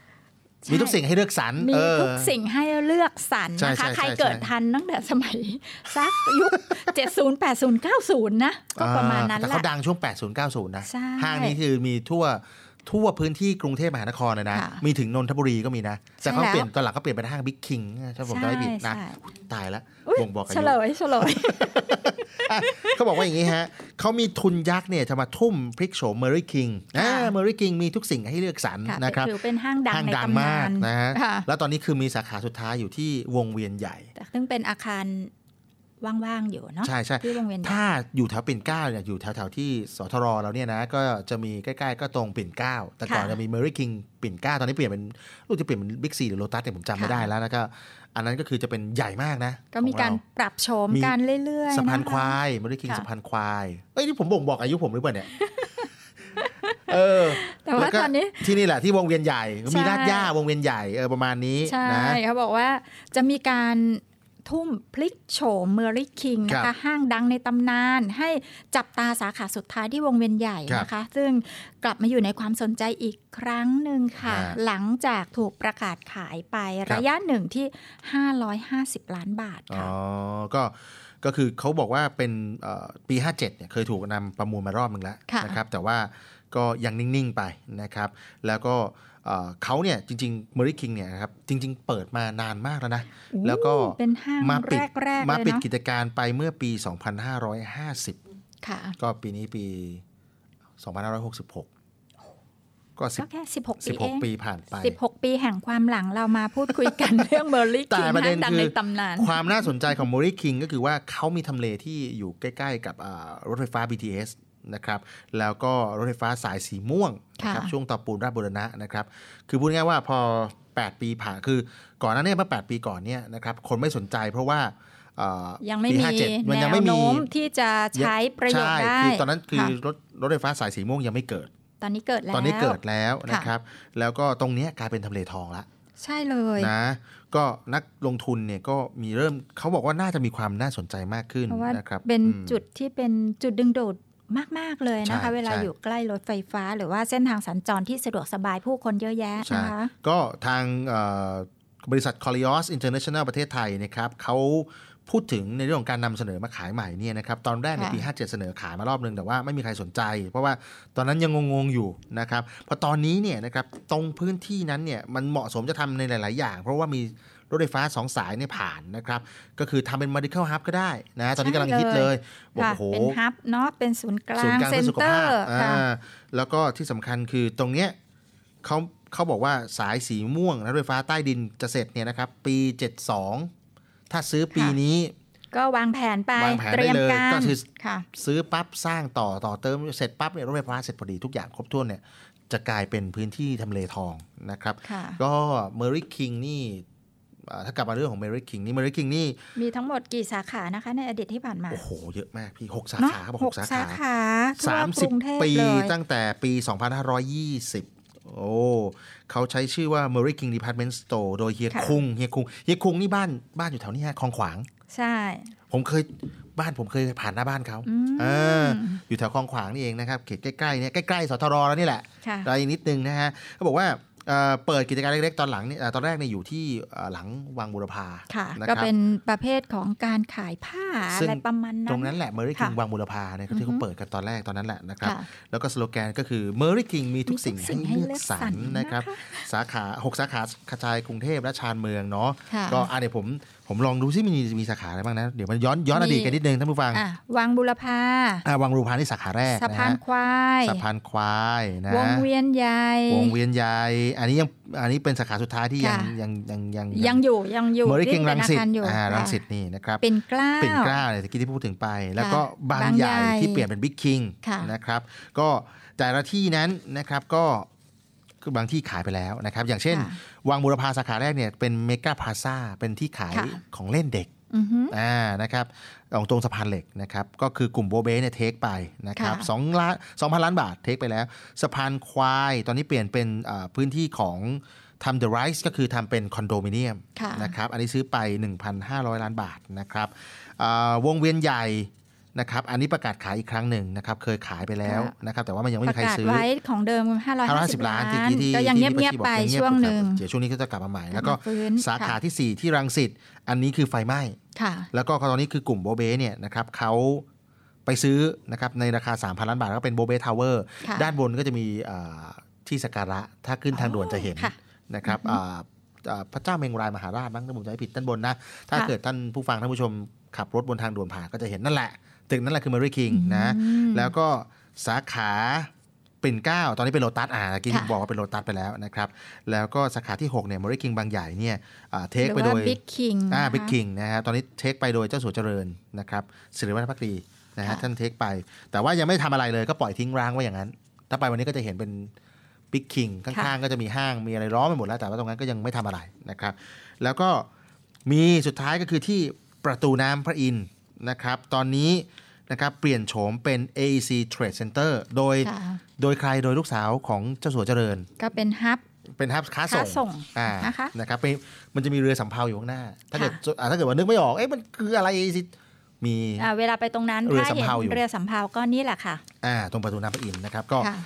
มีทุกสิ่งให้เลือกสรรมีเออทุกสิ่งให้เลือกสรรใช่นะคะใช่ใครใช่เกิดใช่ทันตั้งแต่สมัยสักยุค 70 80 90 นะ ก็ประมาณนั้นแต่แหเขาละดังช่วง 80 90 นะใช่ห้างนี้คือมีทั่ว ทั่วพื้นที่กรุงเทพมหานครเลยนะค่ะมีถึงนนทบุรีก็มีนะ แต่เขาใช่แล้วเปลี่ยนตอนหลังเขาเปลี่ยนเป็นห้างบิ๊กคิงถ้าผมจำไม่ผิดนะใช่ตายแล้วอุ๊ยบ่งบอกอาเฉยุลยเฉลยอะเขาบอกว่าอย่างนี้ฮะเขามีทุนยักษ์เนี่ยจะมาทุ่มพลิกโฉมเมอรี่คิงอ่าค่ะเมอรี่คิงมีทุกสิ่งให้เลือกสรรค่ะนะครับถือเป็นห้างดังห้างในดังตำมานากนนะฮะค่ะแล้วตอนนี้คือมีสาขาสุดท้ายอยู่ที่วงเวียนใหญ่แต่ซึ่งเป็นอาคาร ว่างๆอยู่เนาะใช่ใช่ที่วงเวียนใหญ่ถ้าอยู่แถวปิ่นเกล้าเนี่ยอยู่แถวๆที่สทรเราเนี่ยนะก็จะมีใกล้ๆก็ตรงปิ่นเกล้าแต่ก่อนค่ะจะมีเมอรี่คิงปิ่นเกล้าตอนนี้เปลี่ยนเป็นรู้จะเปลี่ยนเป็นบิ๊กซีหรือโลตัสเนี่ยผมจำไม่ค่ะได้แล้วแล้วก็อันนั้นก็คือจะเป็นใหญ่มากนะ ก็มีของการเปรับโฉมมีกันเรื่อยๆสะพานนะคะควายเมอรี่คิงค่ะสะพานควายเอ้ยนี่ผมบ่งบอกอายุผมหรือเปล่าเนี่ยเออแต่ว่าล้ก็ตอนนี้ที่นี่แหละที่วงเวียนใหญ่ใช่มีลาดย่าวงเวียนใหญ่เออประมาณนี้ใช่นะเขาบอกว่าจะมีการ ทุ่มพลิกโฉมเมอรี่คิงนะครัคะบห้างดังในตำนาน ให้จับตาสาขาสุดท้ายที่วงเวียนใหญ่ครับนะคะ ซึ่งกลับมาอยู่ในความสนใจอีกครั้งหนึ่งค่ะฮะหลังจากถูกประกาศขายไปครับระยะหนึ่งที่ 550 ล้านบาทอ๋อค่ะก็ก็คือเขาบอกว่าเป็นเอ่อปี 57เนี่ยเคยถูกนำประมูลมารอบหนึ่งแล้วค่ะนะครับแต่ว่าก็ยังนิ่ง ๆ ไปนะครับ แล้วก็ เอ่อเขาเนี่ยจริงๆ Murray King เนี่ยนะครับจริง ๆ เปิดมานานมากแล้วนะอู้แล้วก็เป็นห้างมาปิดแรกๆมาเลยปิดเนาะกิจการไปเมื่อปี 2550 ค่ะ ก็ปีนี้ปี 2566ก็สิก็บแค่16ปีเอง16ปีผ่านไป16ปีแห่งความหลังเรามาพูดคุยกัน เรื่องเบอร์ลี่แต่คิงประเด็ห้านงดังคือในตำนาน ความน่าสนใจของ m o r i King ก็คือว่าเขามีทำเลที่อยู่ใกล้ ๆ กับอ่ารถไฟฟ้า BTS นะครับแล้วก็รถไฟฟ้าสายสีม่วงนะครับค่ะช่วงเตาปูนราชบุรณะนะครับคือพูดง่ายๆว่าพอ 8 ปีผ่านคือก่อนหน้านี้เมื่อ 8 ปีก่อนเนี่ยนะครับคนไม่สนใจเพราะว่าอ่ายังไม่ปีมี57แนยังวไม่มีโน้มที่จะใช้ประโยชน์ใช่ได้คือตอนนั้นคือค่ะรถรถไฟฟ้าสายสีม่วงยังไม่เกิด ตอนนี้เกิดแล้วตอนนี้เกิดแล้วค่ะนะครับ แล้วก็ตรงเนี้ยกลายเป็นทำเลทองละใช่เลยนะ ก็นักลงทุนเนี่ยก็มีเริ่มเขาบอกว่าน่าจะมีความน่าสนใจมากขึ้นเพราะว่านะครับ เป็นอืมจุดที่เป็นจุดดึงดูด มาก ๆ เลยนะคะใช่เวลาใช่อยู่ใกล้รถไฟฟ้า หรือว่าเส้นทางสัญจรที่สะดวกสบายผู้คนเยอะแยะใช่นะคะก็ทางเอ่อบริษัท c o r i o s International ประเทศไทยนะครับเขาพูดถึงในเรื่องของการนำเสนอมาขายใหม่เนี่ยนะครับตอนแรกในค่ะปี 57 เสนอขายมารอบนึงแต่ว่าไม่มีใครสนใจ เพราะว่าตอนนั้นยังงงๆอยู่นะครับพอตอนนี้เนี่ยนะครับตรงพื้นที่นั้นเนี่ยมันเหมาะสมจะทำในหลาย ๆ อย่าง เพราะว่ามี รถไฟฟ้าสองสายเนี่ยผ่านนะครับ ก็คือทำเป็น medical hub ก็ได้นะตอนนี้กำลังฮิตเลยบอกค่ะโอ้โหเป็นฮับเนาะเป็นศูนย์กลาศูนงย์กลางเซ็เพื่นอสุขเตอภาพร์ค่ะอ่าแล้วก็ที่สำคัญคือตรงเนี้ยเขาเขาบอกว่าสายสีม่วงรถไฟฟ้าใต้ดินจะเสร็จเนี่ยนะครับ ปี 72 ถ้าซื้อปีนี้ก็วางแผนไปวางแผนเตได้รียมเลยการก็คือค่ะซื้อปั๊บสร้างต่อต่อเติมเสร็จปั๊บเนี่ยรถไฟฟ้าเสร็จพอดีทุกอย่างครบถ้วนเนี่ยจะกลายเป็นพื้นที่ทำเลทองนะครับค่ะก็เมอริคิงนี่อ่า ถ้ากลับมาเรื่องของเมอริคิงนี่เมอริคิงนี่ มีทั้งหมดกี่สาขานะคะ ในอดีตที่ผ่านมา โอ้โห เยอะมากพี่หกสาเนอะขาเขาบอกหหกกสาสาขาขาทั่วสามกสิรุบงเทพปีเลยตั้งแต่ปี 2520โอ้เขาใช้ชื่อว่า Murray King Department Store โดยเฮียค่ะคุงเฮียคุงเฮียคุงนี่บ้านบ้านอยู่แถวนี้ฮะคลองขวาง ใช่ ผมเคยบ้านผมเคยผ่านหน้าบ้านเขาอืมเอออยู่แถวคลองขวางนี่เองนะครับ เขตใกล้ๆเนี่ยใกล้ๆสทรแล้วนี่แหละค่ะรายนิดนึงนะฮะเขาบอกว่า เอ่อเปิดกิจการเล็กๆ ตอนหลังนี่เอ่อตอนแรกเนี่ยอยู่ที่เอ่อหลังวังบุรพาค่ะนะก็ครับเป็นประเภทของการขายผ้าซึ่อะงไรประมาณนั้นตรงนั้นแหละเมอริคิงค่ะวังบุรพาเนี่ยที่เขาอือฮึเปิดกันตอนแรกตอนนั้นแหละนะครับค่ะแล้วก็สโลแกนก็คือเมอริคิงมีทุกสิ่งมีทุกสิ่ให้งให้เลือกสรเลือกสรรรนะครับ สาขา 6 สาขากระจายกรุงเทพและชานเมืองเนาะค่ะก็อะเดี๋ยวผมผมลองดูซิมีมีสาขาอะไรบ้างนะ เดี๋ยวมันย้อนย้อนมีอดีตกันนิดนึงท่านผู้ฟังอะวังบุรพาอะวังบุรพานี่สาขาแรกสะพานฮควายสะพานควายนะวงเวียนใหญ่วงเวียนใหญ่อันนี้ยังอันนี้เป็นสาขาสุดท้ายที่ยังค่ะยังยังยังยังอยู่ยังอยู่เมอริคิงที่รัเป็งนอาสิตคารอยู่อ่ารังสิตค่ะนี่นะครับเป็นเกล้าเป็นเกล้าเลยตะกี้ที่พูดถึงไป แล้วก็บางบางใหใหญ่ญ่ที่เปลี่ยนเป็นบิ๊กคิงค่ะนะครับ ก็แต่ละที่นั้นนะครับก็ คือบางที่ขายไปแล้วนะครับ อย่างเช่นค่ะวังบุรพาสาขาแรกเนี่ยเป็นเมกาพาซาเป็นที่ขายค่ะของเล่นเด็กอือฮึอ่านะครับตรงสะพานเหล็กนะครับก็คือกลุ่มโบเบ้เนี่ยเทคไปนะครับค่ะสองล้านสองพันล้านบาทเทคไปแล้ว สะพานควายตอนนี้เปลี่ยนเป็นอ่าพื้นที่ของทำ The Rise ก็คือทำเป็นคอนโดมิเนียมค่ะนะครับอันนี้ซื้อไป 1,500 ล้านบาทนะครับอ่าวงเวียนใหญ่ นะครับอันนี้ประกาศขายอีกครั้งหนึ่งนะครับเคยขายไปแล้วนะครับแต่ว่ามันยังไม่ปมีระใครกาศซื้อไว้ของเดิม 550 550ล้าล้านนที่ที่ที่ก็ยังที่เงียบที่ๆไปบอกเงียบๆช่วงหนึ่งเดี๋ยวช่วงนี้ก็จะกลับมาใหม่ แล้วก็กลับมาฟื้นสาขาค่ะที่ 4 ที่รังสิตอันนี้คือไฟไหม้ค่ะแล้วก็ตอนนี้คือกลุ่มโบเบ้เนี่ยนะครับเขาไปซื้อนะครับในราคา 3,000 ล้านบาทแล้วก็เป็นโบเบ้ทาวเวอร์ค่ะด้านบนก็จะมีอ่าที่สักการะถ้าขึ้นทางด่วนจะเห็นค่ะนะครับอ่าอ่าพระเจ้าเมงรายมหาราชบ้างถ้าผมจำไม่ผิดด้านบนนะ ถ้าค่ะเกิดท่านผู้ฟังท่านผู้ชมขับรถบนทางด่วนผ่านก็จะเห็นนั่นแหละ ตึกนั่นแหละคือ Mary King นะอืมแล้วก็สาขาปิ่นเกล้าตอนนี้เป็นโลตัสอ่าเมื่อกี้ค่ะบอกว่าเป็นโลตัสไปแล้วนะครับ แล้วก็สาขาที่ 6 เนี่ย Mary King บางใหญ่เนี่ยอ่า take หรือไปโดว่ายบิ๊กคิงอ่าบิ๊กคิงนะฮะตอนนี้ take ไปโดยเจ้าสัวเจริญนะครับสิริวัฒนภักดีนะฮะค่ะท่าน take ไป แต่ว่ายังไม่ทำอะไรเลยก็ปล่อยทิ้งร้างไว้อย่างนั้น ถ้าไปวันนี้ก็จะเห็นเป็นบิ๊กคิงข้างๆ ก็จะมีห้างมีอะไรล้อมไปหมดแล้วแต่ว่าตรงนั้นก็ยังไม่ทำอะไรนะครับ แล้วก็มีสุดท้ายก็คือที่ประตูน้ำพระอินทร์ นะครับ ตอนนี้นะครับเปลี่ยนโฉมเป็น AEC Trade Center โดยค่ะโดยใครโดยลูกสาวของเจ้าสัวเจริญ ก็เป็นฮับเป็นฮับค้าค้าส่ส่งงอ่านะคะนะครับเป็นมันจะมีเรือสำเภาอยู่ข้างหน้า ถ้าเกิดค่ะอ่าถ้าเกิดว่านึกไม่ออกเอ๊ะมันคืออะไรสิมีอ่าเวลาไปตรงนั้นเรือถ้าเห็นสำเภาอยู่เรือสำเภาก็นี่แหละค่ะอ่าตรงประตูน้ำพระอินทร์นะครับก็ค่ะ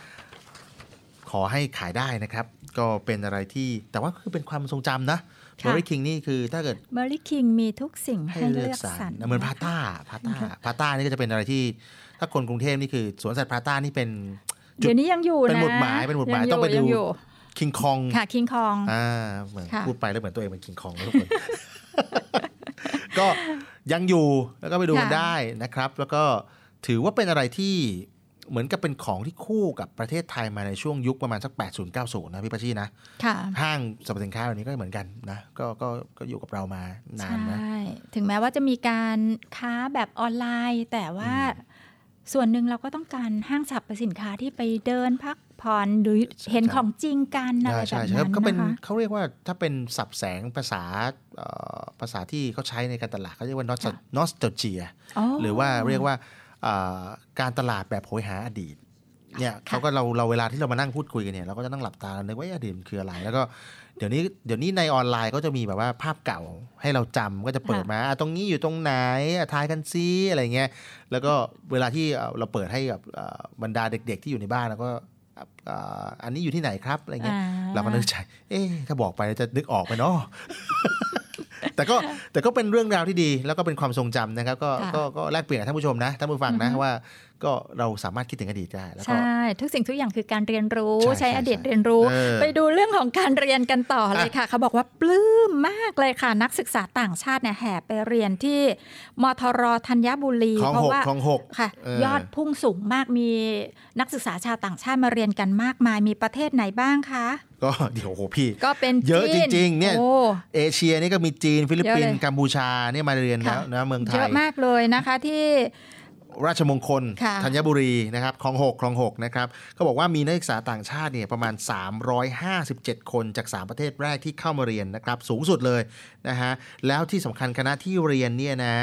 ขอให้ขายได้นะครับ ก็เป็นอะไรที่แต่ว่าคือเป็นความทรงจำนะค่ะ เมอริคิงนี่คือถ้าเกิดเมอรี่คิงมีทุกสิ่งให้ให้เลืเลือกอกสรสรรรเหมือนพาต้าพาต้าพาต้านี่ก็จะเป็นอะไรที่ ถ้าคนกรุงเทพนี่คือสวนสัตว์พาต้านี่เป็นจุเดี๋ยวนี้ยังอยู่เป็นนะหมุดหมายเป็นหมุดหมายยัต้องไปดูยังอยู่คิงคองค่ะคิงคองอ่าเหมือนค่ะพูดไปแล้วเหมือนตัวเองเป็นคิงคองทุกคนก็ยังอยู่แล้วก็ไปดูกันค่ะได้นะครับ แล้วก็ถือว่าเป็นอะไรที่ เหมือนกับเป็นของที่คู่กับประเทศไทยมาในช่วงยุคประมาณสัก 80 90 นะพี่ปาชีนะค่ะห้างสรรพสินค้าแบบนี้ก็เหมือนกันนะก็ก็ก็อยู่กับเรามานานนะใช่ถึงแม้ว่าจะมีการค้าแบบออนไลน์ แต่ว่าส่วนหนึ่งเราก็ต้องการห้างสรรพสินค้าที่ไปเดินพักผ่อนหรือเห็นของจริงกันอะไรใช่แบบใช่นั้นก็เป็นนะคะเขาเรียกว่าถ้าเป็นสับแสงภาษาเอ่อภาษาที่เขาใช้ในการตลาดเขาเรียกว่า nostalgia อ๋อหรือว่าเรียกว่าเอ่อ การตลาดแบบโหยหาอดีตเนี่ยเขาก็เราเราเวลาที่เรามานั่งพูดคุยกันเนี่ยเราก็จะนั่งหลับตานึกว่าเอ๊ะอดีตมันคืออะไรแล้วก็เดี๋ยวนี้เดี๋ยวนี้ในออนไลน์ก็จะมีแบบว่าภาพเก่าให้เราจำก็จะเปิดมาอะตรงนี้อยู่ตรงไหนอะทายกันซิอะไรเงี้ยแล้วก็เวลาที่เอ่อเราเปิดให้กับเอ่อบรรดาเด็ก ๆ ที่อยู่ในบ้านแล้วก็เอ่ออันนี้อยู่ที่ไหนครับอะไรเงี้ยอ่าเราก็นึกใจเอ๊ะถ้าบอกไปจะนึกออกไหมเนาะ แต่ก็แต่ก็เป็นเรื่องราวที่ดี แล้วก็เป็นความทรงจำนะครับ ก็ค่ะก็ก็แลกเปลี่ยนกับท่านผู้ชมนะท่านผู้ฟังนะอือฮึว่า ก็เราสามารถคิดถึงอดีตได้แล้วก็ใช่ ทุกสิ่งทุกอย่างคือการเรียนรู้ใช่ใช้ใช่อดีตใช่เรียนรู้เออไปดูเรื่องของการเรียนกันต่อเลยค่ะ เขาบอกว่าปลื้มมากเลยค่ะ นักศึกษาต่างชาติเนี่ยแห่ไปเรียนที่มทรธัญบุรีคลองเพราะหกว่าคลองหกค่ะเออยอดพุ่งสูงมากมีนักศึกษาชาวต่างชาติมาเรียนกันมากมายมีประเทศไหนบ้างคะก็เดี๋ยวโอ้โหพี่ ก็เป็นเยอะจจีนริงๆเนี่ยโอ้เอเชียนี่ก็มีจีนฟิลิปปินเยอะส์เลยกัมพูชาเนี่ยมาเรียนแล้วค่ะนะเมืองไทเยยอะมากเลยนะคะที่ ราชมงคลค่ะธัญบุรีนะครับคลองหกคลองหกนะครับก็บอกว่ามีนักศึกษาต่างชาติเนี่ยประมาณ 357 คนจาก 3 ประเทศแรกที่เข้ามาเรียนนะครับสูงสุดเลยนะฮะแล้วที่สำคัญคณะที่เรียนเนี่ยนะ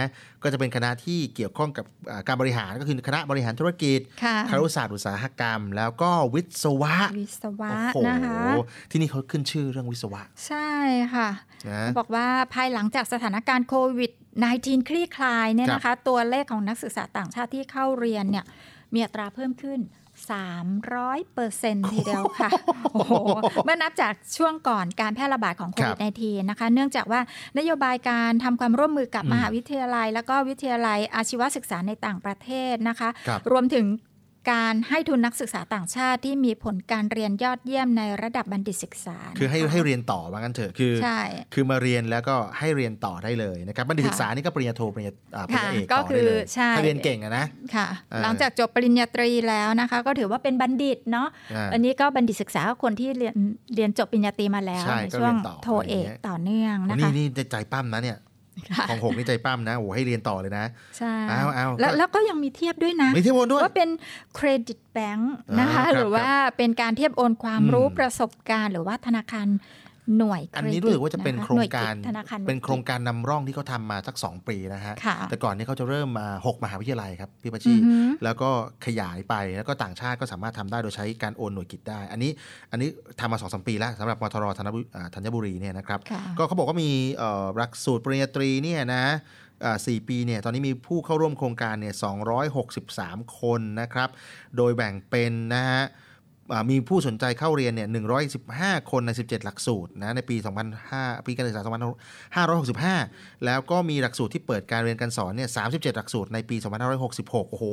ก็จะเป็นคณะที่เกี่ยวข้องกับอ่าการบริหารก็คือคณะบริหารธุรกิจค่ะครุศาสตร์อุตสาหกรรม แล้วก็วิศวะวิศวะโอ้โหนะคะที่นี่เขาขึ้นชื่อเรื่องวิศวะ ใช่ค่ะนะบอกว่าภายหลังจากสถานการณ์โควิด -19 คลี่คลายเนี่ยนะคะ ตัวเลขของนักศึกษาต่างชาติที่เข้าเรียนเนี่ยมีอัตราเพิ่มขึ้น 300เปอร์เซ็นทีเดียวค่ะ โอ้โห เมื่อนับจากช่วงก่อนการแพร่ระบาดของโควิด -19 นะคะ เนื่องจากว่านโยบายการทำความร่วมมือกับอืมมหาวิทยาลัย แล้วก็วิทยาลัยอาชีวศึกษาในต่างประเทศนะคะครับรวมถึง การให้ทุนนักศึกษาต่างชาติที่มีผลการเรียนยอดเยี่ยมในระดับบัณฑิตศึกษา คือให้นะะให้เรียนต่อว่างั้นเถอะคือใช่คือมาเรียนแล้วก็ให้เรียนต่อได้เลยนะครับบัณฑิตศึกษานี่ก็ปริญญาโทปริญญาอ่าปริญญาเอกก็ต่อคืได้อเลยใช่ถ้าเรียนเก่งอะนะค่ะเออหลังจากจบปริญญาตรีแล้วนะคะ ก็ถือว่าเป็นบัณฑิตเนาะอ่าอันนี้ก็บัณฑิตศึกษาก็คนที่เรียนเรียนจบปริญญาตรีมาแล้วใช่ในก็ช่วงเรียนต่อโทเอกอะไรอย่างเงี้ยต่อเนื่องนะนี่คะนี่ใจปั้มนะเนี่ยค่ะ ของหกนี่ใจปั้มนะโอ้โหให้เรียนต่อเลยนะใช่เอาเอาแล้วก็แล้วก็ยังมีเทียบด้วยนะมีเทียบโอนด้วยว่าเป็นเครดิตแบงค์นะคะอ่าครับหรือว่าเป็นการเทียบโอนความอืมรู้ประสบการณ์ หรือว่าธนาคาร หน่วยเครดิตอันนี้รู้สึกว่าจะเป็นคโครงการหน่วยธนาคารหวยเป็นโครงกิจการนำร่องที่เขาทำมาสัก 2 ปีนะฮะค่ะแต่ก่อนนี้เขาจะเริ่มมา6มหาวิทยาลัยครับพี่ปชชีอือฮึแล้วก็ขยายไปแล้วก็ต่างชาติก็สามารถทำได้โดยใช้การโอนหน่วยกิจได้ อันนี้อันนี้ทำมา2อสปีแล้วสำหรับมทรธัญบุอ่าธัญบุรีเนี่ยนะครับค่ะก็เขาบอกว่ามีเอ่อหลักสูตรปริญญาตรีเนี่ยนะอ่าสี่ปีเนี่ยตอนนี้มีผู้เข้าร่วมโครงการเนี่ย263 คนนะครับ โดยแบ่งเป็นนะฮะอ่า มีผู้สนใจเข้าเรียนเนี่ย 115 คนใน 17 หลักสูตรนะ ในปี 2005 ปีการศึกษา 2565 แล้วก็มีหลักสูตรที่เปิดการเรียนการสอนเนี่ย 37 หลักสูตรในปี 2566 โอ้โห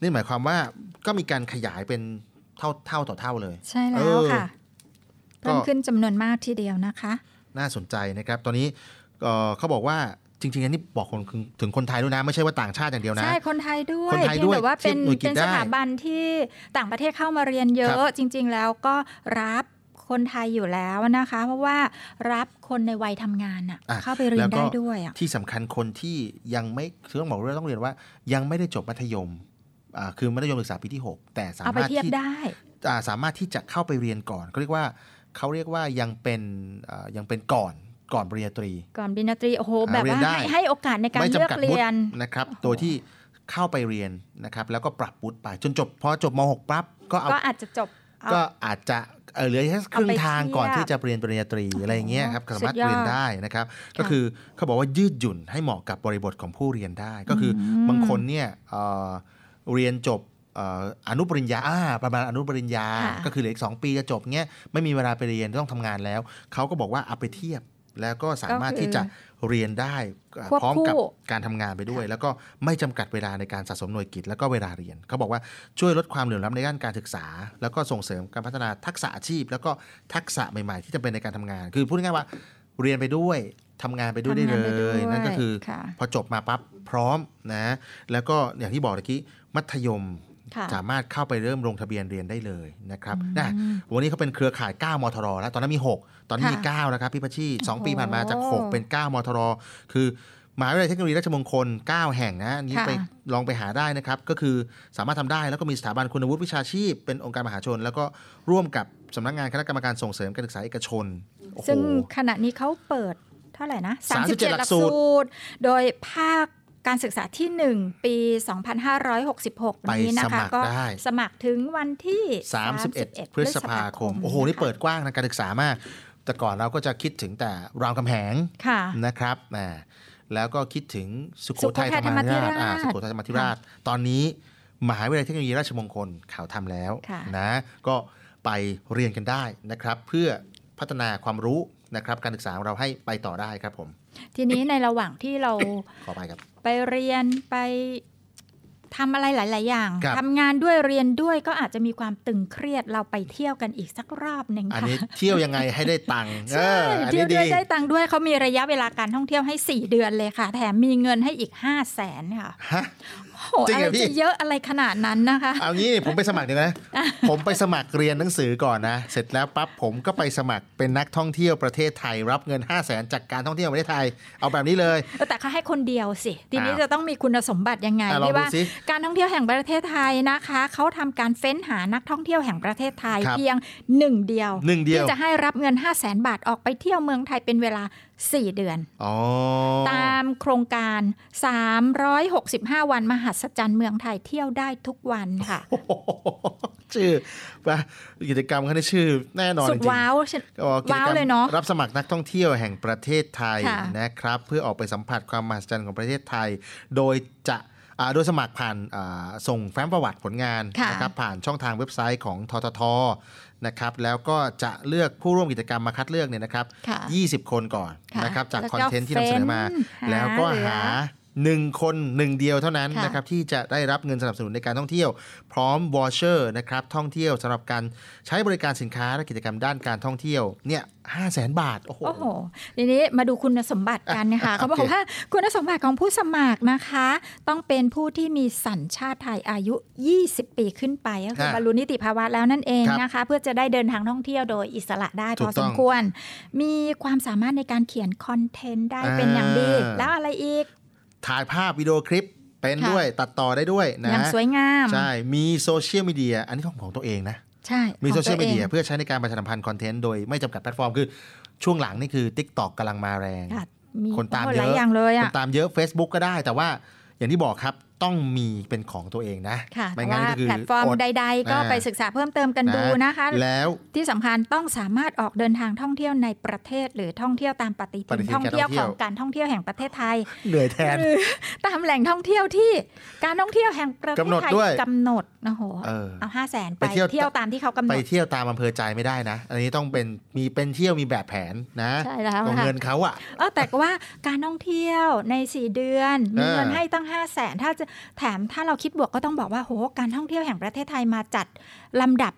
นี่หมายความว่าก็มีการขยายเป็นเท่าเท่าต่อเท่าเลย ใช่แล้เอวอค่ะก็เพิ่มขึ้นจำนวนมากทีเดียวนะคะ น่าสนใจนะครับ ตอนนี้เอ่อเขาบอกว่า จริงๆอันนี้บอกคนถึงคนไทยด้วยนะ ไม่ใช่ว่าต่างชาติอย่างเดียวนะ ใช่ คนไทยด้วยคนไทยเพียงด้วยแต่ว่าเป็นเทียบหน่วยกิจเป็นได้สถาบันที่ต่างประเทศเข้ามาเรียนเยคอะรับจริง ๆ แล้วก็รับคนไทยอยู่แล้วนะคะ เพราะว่ารับคนในวัยทำงานอะอะเข้าไปเรียแล้นวก็ได้ด้วยอะที่สำคัญคนที่ยังไม่คือต้องบอกว่าต้องเรียนว่า ยังไม่ได้จบมัธยมอ่าคือมัธยมศึกษาปีที่ 6 แต่สาเอาไปมารถเทียบที่ได้อ่าสามารถที่จะเข้าไปเรียนก่อนเขาเรียกว่าเขาเรียกว่ายังเป็นอ่ายังเป็นก่อน ก่อนปริญญาตรี ก่อนปริญญาตรีโอ้โหอ่าแบบเรียว่านได้ให้ให้โอกาสในการไม่เลือกจำกัดวุเรีฒิยนนะครับ โดยที่เข้าไปเรียนนะครับ แล้วก็ปรับวุฒิไปจนจบพอจบม .6 ปั๊บก็เอาก็อาจจะจบเอาก็อาจจะเอ่อเหลือแค่ครึ่งเอาไปทางเทียบก่อนที่จะเรียนปริญญาตรีอะไรอย่างเงี้ยครับสุดยอดสามารถเรียนได้นะครับ ก็คือเขาบอกว่ายืดหยุ่นให้เหมาะกับบริบทของผู้เรียนได้ ก็คืออบางคนเนี่ยเอ่อเรียนจบเอ่ออนุปริญญาอ่าประมาณอนุปริญญาค่ะก็คือเหลืออีกสองปีจะจบเงี้ยไม่มีเวลาไปเรียนต้องทำงานแล้วเขาก็บอกว่าเอาไปเทียบ แล้วก็สามารถก็คือที่จะเรียนได้อ่าควบพร้อมกับคู่การทำงานไปด้วย แล้วก็ไม่จำกัดเวลาในการสะสมหน่วยกิจแล้วก็เวลาเรียนเขาบอกว่าช่วยลดความเหลื่อมล้ำในด้านการศึกษา แล้วก็ส่งเสริมการพัฒนาทักษะอาชีพ แล้วก็ทักษะใหม่ๆ ที่จำเป็นในการทำงาน คือพูดง่ายๆว่าเรียนไปด้วยทำงานไปด้วยได้ทำงานเลไปด้วยยนั่นก็คือค่ะพอจบมาปั๊บพร้อมนะแล้วก็อย่างที่บอกเมื่อกี้มัธยมค่ะ สามารถเข้าไปเริ่มลงทะเบียนเรียนได้เลยนะครับอืมนะวันนี้เขาเป็นเครือข่าย 9 มทรแล้วตอนนั้นมี 6 ตอนนี้มีค่ะ9นะครับพี่พัชชีสองโอ้โหปีผ่านมาจาก 6 เป็น 9 มทรคือมหาวิทยาลัยเทคโนโลยีราชมงคล 9 แห่งนะอันนี้ค่ะไปลองไปหาได้นะครับ ก็คือสามารถทำได้แล้วก็มีสถาบันคุณวุฒิวิชาชีพ เป็นองค์การมหาชน แล้วก็ร่วมกับสำนักงานคณะกรรมการส่งเสริมการศึกษาเอกชนโอ้โหซึ่งขณะนี้เขาเปิดเท่าไหร่นะ37 หลักสูตร โดยภาค การศึกษาที่ 1 ปี 2566ไปนี้นะสมัคะครก็ได้สมัครถึงวันที่ 31 พฤษภาคม โอ้โห นี่เปิดกว้างทางการศึกษามาก แต่ก่อนเราก็จะคิดถึงแต่รามคำแหงค่ะนะครับอ่าแล้วก็คิดถึงสุโขสุโขทัทัยยธรรมาธิราชธรรมาธิราชอ่าสุโขทัยธรรมาธิราช ตอนนี้มหาวิทยาลัยเทคโนโลยีราชมงคลข่าวทำแล้วค่ะนะ ก็ไปเรียนกันได้นะครับ เพื่อพัฒนาความรู้ นะครับการศึกษาของเราให้ไปต่อได้ครับผม ทีนี้ในระหว่างที่เราขอไปครับ ไปเรียนไปทำอะไรหลาย ๆ อย่างครับทำงานด้วยเรียนด้วยก็อาจจะมีความตึงเครียดเราไปเที่ยวกันอีกสักรอบหนึ่งอันค่ะนี้เที่ยวยังไงให้ได้ตังค์เอใช่ออันเที่ยนี้วด้ดีวยได้ตังค์ด้วยเขามีระยะเวลาการท่องเที่ยวให้ 4 เดือนเลยค่ะ แถมมีเงินให้อีก 5 0 0แสนค่ะฮะ โหจริงอะเหรไรอพี่จะเยอะอะไรขนาดนั้นนะคะ เอางี้ผมไปสมัครเดี๋ยวนะ ผมไปสมัครเรียนหนังสือก่อนนะ เสร็จแล้วปั๊บผมก็ไปสมัครเป็นนักท่องเที่ยวประเทศไทย รับเงิน 5 0 0แสนจากการท่องเที่ยวประเทศไทย เอาแบบนี้เลย แต่เขาให้คนเดียวสิ ทีนี้อ้าวจะต้องมีคุณสมบัติยังไงอะลองที่ว่าดูสิการท่องเที่ยวแห่งประเทศไทยนะคะ เขาทำการเฟ้นหานักท่องเที่ยวแห่งประเทศไทยครับเพียงหนึ่งเดียวหนึ่งเดียวที่จะให้รับเงิน 5 0 0แสนบาทออกไปเที่ยวเมืองไทยเป็นเวลา 4 เดือนอ๋อตามโครงการ 365 วันมหัศจรรย์เมืองไทยเที่ยวได้ทุกวันค่ะ ชื่อว่ากิจกรรมเขาได้ชื่อแน่นอนสุจดริงๆว้าวฉันก็กิจว้าวกรรมเลยเนาะรับสมัครนักท่องเที่ยวแห่งประเทศไทยค่ะนะครับ เพื่อออกไปสัมผัสความมหัศจรรย์ของประเทศไทย โดยจะอ่าโดยสมัครผ่านอ่าส่งแฟ้มประวัติผลงานค่ะนะครับผ่านช่องทางเว็บไซต์ของททท นะครับแล้วก็จะเลือกผู้ร่วมกิจกรรมมาคัดเลือกเนี่ยนะครับค่ะ20 คนก่อนค่ะนะครับจากแล้วคก็อนเทนต์ที่นำเสนอมาเฟ้นหาแล้วก็เหลือหา หนึ่งคนหนึ่งเดียวเท่านั้นค่ะนะครับที่จะได้รับเงินสนับสนุนในการท่องเที่ยว พร้อมวอเชอร์นะครับท่องเที่ยวสำหรับการใช้บริการสินค้าและกิจกรรมด้านการท่องเที่ยวเนี่ยห้าแสนบาท โอ้โหโอ้โหทีนี้มาดูคุณสมบัติกันนะคะอะเขาบอโอกเคว่าคุณสมบัติของผู้สมัครนะคะ ต้องเป็นผู้ที่มีสัญชาติไทยอายุ 20 ปีขึ้นไปก็คือบรรลุนิติภาวะแล้วนั่นเองนะคะ เพื่อจะได้เดินทางท่องเที่ยวโดยอิสระได้ถูพกอต้สองมควร มีความสามารถในการเขียนคอนเทนต์ได้เป็นอย่างดีอ่าแล้วอะไรอีก ถ่ายภาพวิดีโอคลิปเป็นค่ะด้วยตัดต่อได้ด้วยนะอย่างสวยงาม ใช่ มีโซเชียลมีเดียอันนี้ของของตัวเองนะ ใช่ มีของโซเชียลตัวมีเดียองเพื่อใช้ในการประชาสัมพันธ์คอนเทนต์โดยไม่จำกัดแพลตฟอร์มคือช่วงหลังนี่คือ Tik t o อกกำลังมาแรงค่ะมีคนตามโอ้เยหลายอะอย่างเลยคอะนตามเยอะ Facebook ก็ได้แต่ว่าอย่างที่บอกครับ ต้องมีเป็นของตัวเองนะค่ะไม่แต่งั้นว่าก็คือแพลตฟอร์มอดใด ๆ ก็อ่าไปศึกษาเพิ่มเติมกันดูนะคะ แล้วที่สำคัญต้องสามารถออกเดินทางท่องเที่ยวในประเทศ หรือท่องเที่ยวตามปฏิปฏิทินทินท่องเที่ยวการท่องเที่ขยวองการท่องเที่ยวแห่งประเทศไทยเหนื่อยแทนหรือตามแหล่งท่องเที่ยวที่การท่องเที่ยวแห่งประเทศกำหนดไทยด้วยกำหนดโอ้โหเออเอาห้าแสนไปไปเที่ยวเที่ยวตามที่เขากำหนไปดเที่ยวตามอำเภอใจไม่ได้นะ อันนี้ต้องเป็นมีเป็นเที่ยวมีแบบแผนนะใช่แล้วของค่ะเงินเขาอะเออแต่ว่าการท่องเที่ยวใน 4 เดือนมีเงินเออให้ตั้ง5 0 0แสนถ้าจะแถมถ้าเราคิดบวกก็ต้องบอกว่าโหการท่องเที่ยวแห่งประเทศไทยมาจัดลำดับ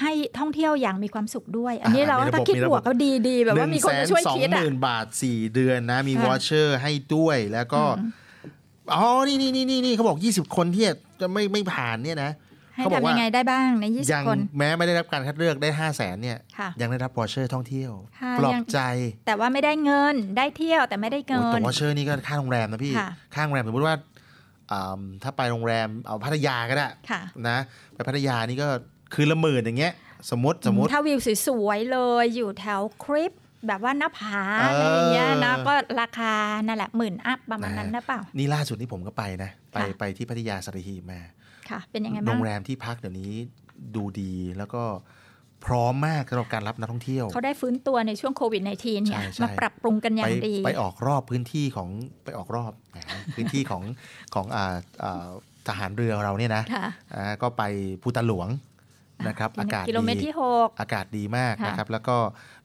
ให้ท่องเที่ยวอย่างมีความสุขด้วย อันนี้เรามีระบบถ้าคิดมีระบบวกก็ดีดีๆแบบว่ามีคนมาช่วยคิดหนึ่งแสนสองหอะมื่นบาทสี่เดือนนะ มีค่ะวอเชอร์ให้ด้วยแล้วก็อืมอ๋อนี่นี่นี่นี่เขาบอก20คนที่จะไม่ไม่ผ่านเนี่ยนะให้เขาบอกทำว่ายังไงได้บ้างในยัง20คนแม้ไม่ได้รับการคัดเลือกได้5 0 0แสนเนี่ยค่ะยังได้รับวอเชอร์ท่องเที่ยวค่ะปลอยับงใจ แต่ว่าไม่ได้เงินได้เที่ยวแต่ไม่ได้โอ้เงิแต่นวอเชอร์นี่ก็ค่าโรงแรมนะพี่ค่ะค่าโรงแรมสมมติว่าอ่า ถ้าไปโรงแรมเอาพัทยาก็ได้ค่ะนะไปพัทยานี่ก็คืนละหมื่นอย่างเงี้ย สมมติสมมติถ้าวิวสวยๆเลยอยู่แถวคริปแบบว่าหน้าผาเออออะไรอย่างเงี้ยนะก็ราคานั่นแหละหมื่นอัพประมาณนั้นนะเปล่า นี่ล่าสุดนี่ผมก็ไปนะ ไปค่ะไปที่พัทยาสัตหีบมาค่ะเป็นยังไงโรบ้างงแรมที่พักเดี๋ยวนี้ดูดีแล้วก็ พร้อมมากสำหรับการรับนักท่องเที่ยว เขาได้ฟื้นตัวในช่วงโควิด -19 เนี่ยใช่ใช่มาปรับปรุงกันอไปย่างดี ไปออกรอบพื้นที่ของไปออกรอบแหมพื้นที่ของของอ่าอ่าทหารเรือเราเนี่ยนะค่ะอ่าก็ไปภูตาหลวงนะครับอากาศกิโลเมตรดีที่หกอากาศดีมากค่ะนะครับแล้วก็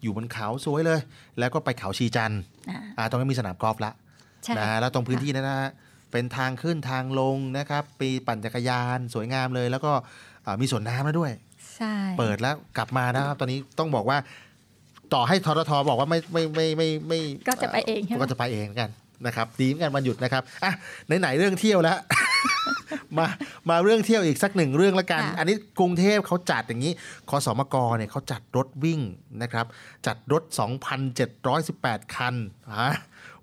อยู่บนเขาสวยเลย แล้วก็ไปเขาชีจันทร์อ่าอ่าตรงนั้นมีสนามกอล์ฟละใช่นะแล้วตรงพื้นที่นั้นนะฮะเป็นทางขึ้นทางลงนะครับ ปีปั่นจักรยานสวยงามเลย แล้วก็อ่ามีสวนน้ำแล้วด้วยใช่ เปิดแล้วกลับมานะครับ ตอนนี้ต้องบอกว่า ต่อให้ทรทบอกว่าไม่ไม่ไม่ไม่ไม่ก็จะไปเองใช่ไหมก็จะไปเองกันนะครับดีเหมือนกันวันหยุดนะครับอะไหนๆเรื่องเที่ยวแล้วมามาเรื่องเที่ยวอีกสักหนึ่งเรื่องละกันค่ะอันนี้กรุงเทพเขาจัดอย่างนี้คสมกเนี่ยเขาจัดรถวิ่งนะครับ จัดรถ 2,718 คันอะ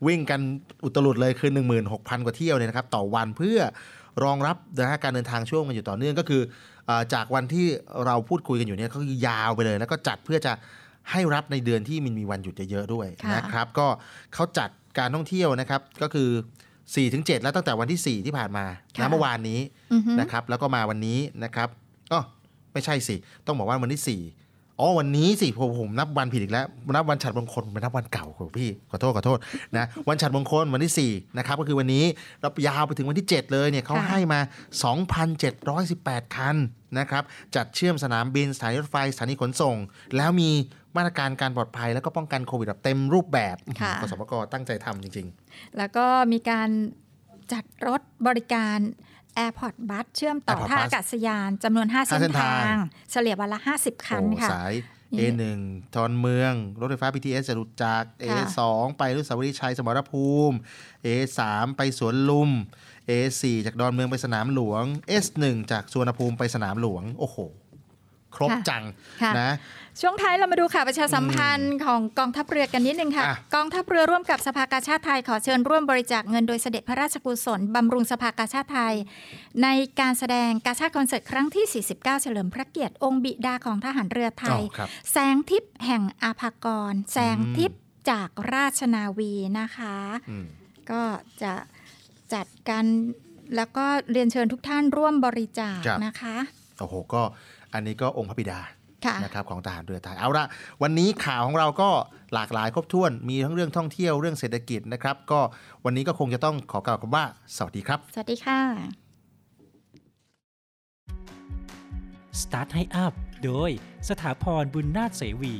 วิ่งกันอุตลุดเลยคือ 16,000 กว่าเที่ยวเนี่ยนะครับ ต่อวันเพื่อรองรับนะฮะการเดินทางช่วงมันอยู่ต่อเนื่องก็คือเอ่อ จากวันที่เราพูดคุยกันอยู่เนี่ยก็คือยาวไปเลย แล้วก็จัดเพื่อจะให้รับในเดือนที่มันมีวันหยุดเยอะๆด้วยค่ะนะครับ ก็เขาจัดการท่องเที่ยวนะครับก็คือ4-7แล้วตั้งแต่วันที่ 4 ที่ผ่านมาค่ะนะเมื่อวานนี้อือฮึนะครับ แล้วก็มาวันนี้นะครับอ๋อไม่ใช่สิ ต้องบอกว่าวันที่4 อ๋อวันนี้สิผมผมนับวันผิดอีกแล้วนับวันฉัดมงคลผมไปนับวันเก่าของพี่ขอโทษขอโทษนะวันฉัดมงคลวันที่4นะครับก็คือวันนี้แล้วยาวไปถึงวันที่ 7 เลยเนี่ยเขาค่ะให้มา 2,718 คันนะครับจัดเชื่อมสนามบินสถานีรถไฟสถานีขนส่ง แล้วมีมาตรการการปลอดภัย แล้วก็ป้องกันโควิดแบบเต็มรูปแบบค่ะกสมกตั้งใจทำจริงแล้วก็มีการจัดรถบริการ Airport Bus เชื่อมต่อ Airport ท่า Bus อากาศยานจำนวน5ห้าเส้เส้นนทาทางงเฉลี่ยวันละ 50ๆคันโอ้ค่ะสายนี่ A1 ทอนเมือง รถไฟฟ้า BTS จตุจักร A2 ไปอนุสาวรีย์ชัยสมรภูมิ A3 ไปสวนลุม A4 จากดอนเมืองไปสนามหลวง S1 จากสวนภูมิไปสนามหลวง โอ้โห ครบค่ะจังค่ะนะ ช่วงท้ายเรามาดูข่าวประชาสัมพันธ์ของกองทัพเรือกันนิดนึงค่ะอะ กองทัพเรือร่วมกับสภากาชาติไทยขอเชิญร่วมบริจาคเงินโดยเสด็จพระราชกุศลบำรุงสภากาชาติไทย ในการแสดงกาชาติคอนเสิร์ตครั้งที่ 49 เฉลิมพระเกียรติองค์บิดาของทหารเรือไทยอ๋อครับแสงทิพย์แห่งอาภากร แสงทิพย์จากราชนาวีนะคะอืมก็จะจัดกันแล้วก็เรียนเชิญทุกท่านร่วมบริจาคครับนะคะโอ้โหก็อันนี้ก็องค์พระบิดาค่ะ นะครับของทหารเรือไทยเอาละวันนี้ข่าวของเราก็หลากหลายครบถ้วนมีทั้งเรื่องท่องเที่ยวเรื่องเศรษฐกิจนะครับ ก็วันนี้ก็คงจะต้องขอกล่าวคำว่า สวัสดีครับ สวัสดีค่ะ Start ให้อัพโดยสถาพรบุญนาถเสวี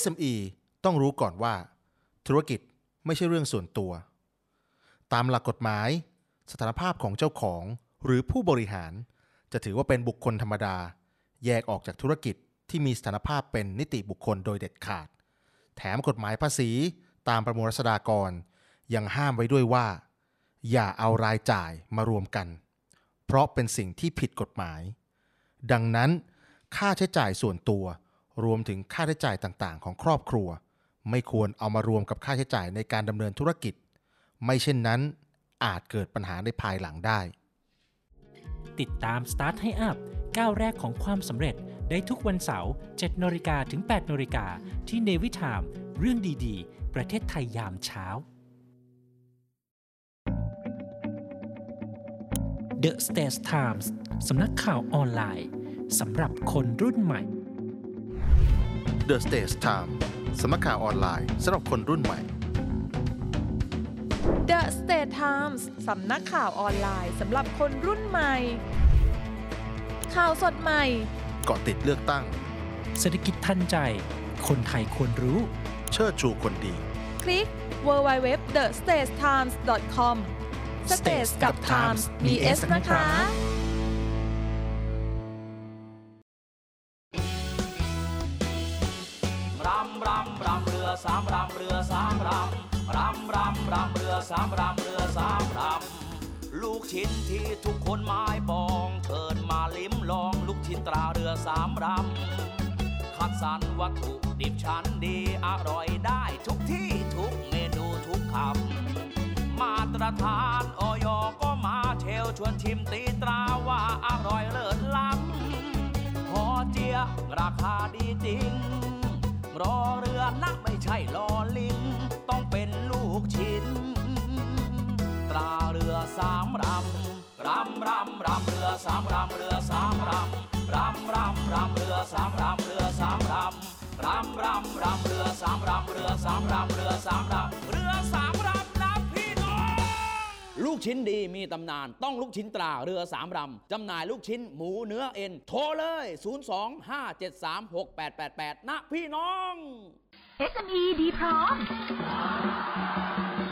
SME ต้องรู้ก่อนว่า ธุรกิจไม่ใช่เรื่องส่วนตัว ตามหลักกฎหมาย สถานภาพของเจ้าของหรือผู้บริหาร จะถือว่าเป็นบุคคลธรรมดา แยกออกจากธุรกิจที่มีสถานภาพเป็นนิติบุคคลโดยเด็ดขาด แถมกฎหมายภาษีตามประมวลรัษฎากร ยังห้ามไว้ด้วยว่า อย่าเอารายจ่ายมารวมกัน เพราะเป็นสิ่งที่ผิดกฎหมาย ดังนั้น ค่าใช้จ่ายส่วนตัว รวมถึงค่าใช้จ่ายต่างๆ ของครอบครัว ไม่ควรเอามารวมกับค่าใช้จ่ายในการดำเนินธุรกิจ ไม่เช่นนั้น อาจเกิดปัญหาในภายหลังได้ ติดตาม Start ให้อัพก้าวแรกของความสำเร็จได้ทุกวันเสาร์7นาฬิกาถึง8นาฬิกาที่เนวิทามเรื่องดีๆ ประเทศไทยยามเช้า The States Times สำนักข่าวออนไลน์สำหรับคนรุ่นใหม่ The Stage Time สำนักข่าวออนไลน์สำหรับคนรุ่นใหม่ The State Times สำนักข่าวออนไลน์สำหรับคนรุ่นใหม่ ข่าวสดใหม่ เกาะติดเลือกตั้ง เศรษฐกิจทันใจ คนไทยควรรู้ เชิดชูคนดี คลิก www.thestagetimes.com Stage กับ Times มี S นะคะ ชิ้นที่ทุกคนหมายปองเชิญมาลิ้มลองลูกชิ้นตราเรือสามรำคัดสรรวัตถุดิบชั้นดีอร่อยได้ทุกที่ทุกเมนูทุกคำมาตรฐานออยก็มาเชลชวนชิมตีตราว่าอร่อยเลิศล้ำพอเจียราคาดีจริง รอเรือนะไม่ใช่รอลิง ต้องเป็นลูกชิ้น สามรำรำรำรำเรือสามรำเรือสามรำรำรำรำเรือสามรำเรือสามรำรำรำรำเรือสามรำเรือสามรำเรือสามรำเรือสามรำนะพี่น้องลูกชิ้นดีมีตำนานต้องลูกชิ้นตราเรือสามรำจำหน่ายลูกชิ้นหมูเนื้อเอ็นโทรเลย 025736888 นะพี่น้อง SME ดีพร้อม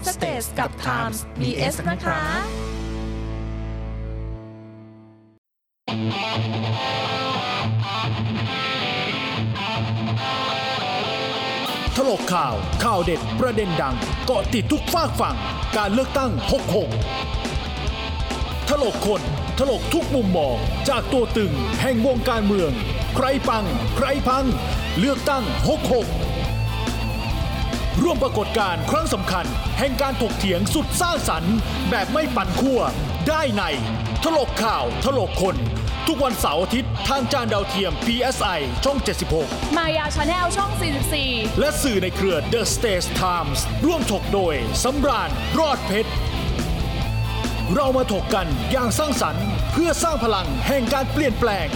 www.thestagetimes.com Stage กับ Times มี S นะคะ ถลกข่าว ข่าวเด็ดประเด็นดัง เกาะติดทุกฝากฝั่ง การเลือกตั้ง 66 ถลกคน ถลกทุกมุมมอง จากตัวตึงแห่งวงการเมือง ใครปัง ใครพัง เลือกตั้ง 66 ร่วมปรากฏการณ์ครั้งสำคัญ แห่งการถกเถียงสุดสร้างสรรค์ แบบไม่ปั่นขั้วได้ในถลกข่าวถลกคน ทุกวันเสาร์อาทิตย์ทางจานดาวเทียม PSI ช่อง 76 มายาชาแนลช่อง 44 และสื่อในเครือ The Stage Times ร่วมถกโดยสำราญรอดเพชร เรามาถกกันอย่างสร้างสรรค์ เพื่อสร้างพลังแห่งการเปลี่ยนแปลง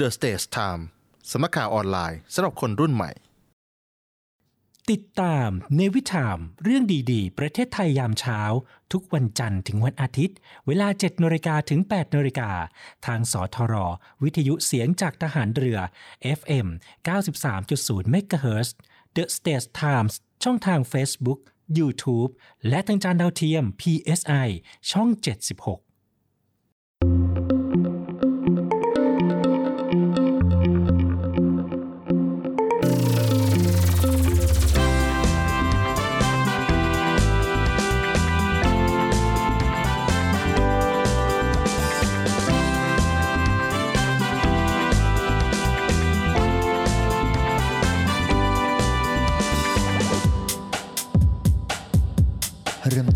The Stage Time สำนักข่าวออนไลน์สำหรับคนรุ่นใหม่ ติดตามเนวิทามเรื่องดีๆ ประเทศไทยยามเช้า ทุกวันจันทร์ถึงวันอาทิตย์ เวลา7นาฬิกาถึง8นาฬิกาทางสทร วิทยุเสียงจากทหารเรือ FM 93.0 MHz The States Times ช่องทาง Facebook YouTube และทางจานดาวเทียม PSI ช่อง 76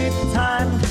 น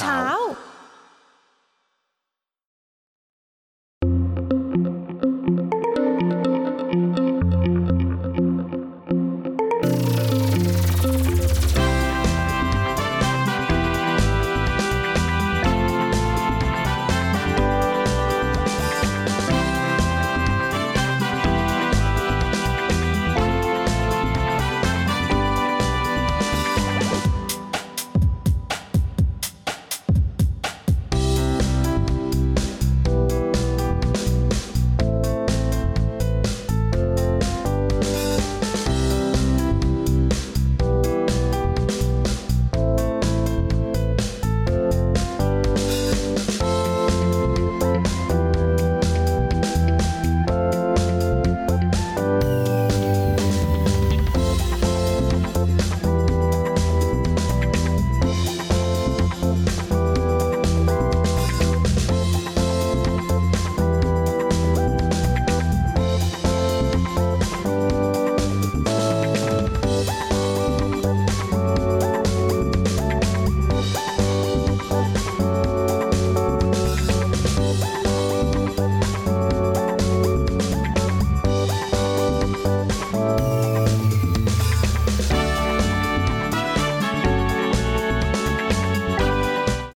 เ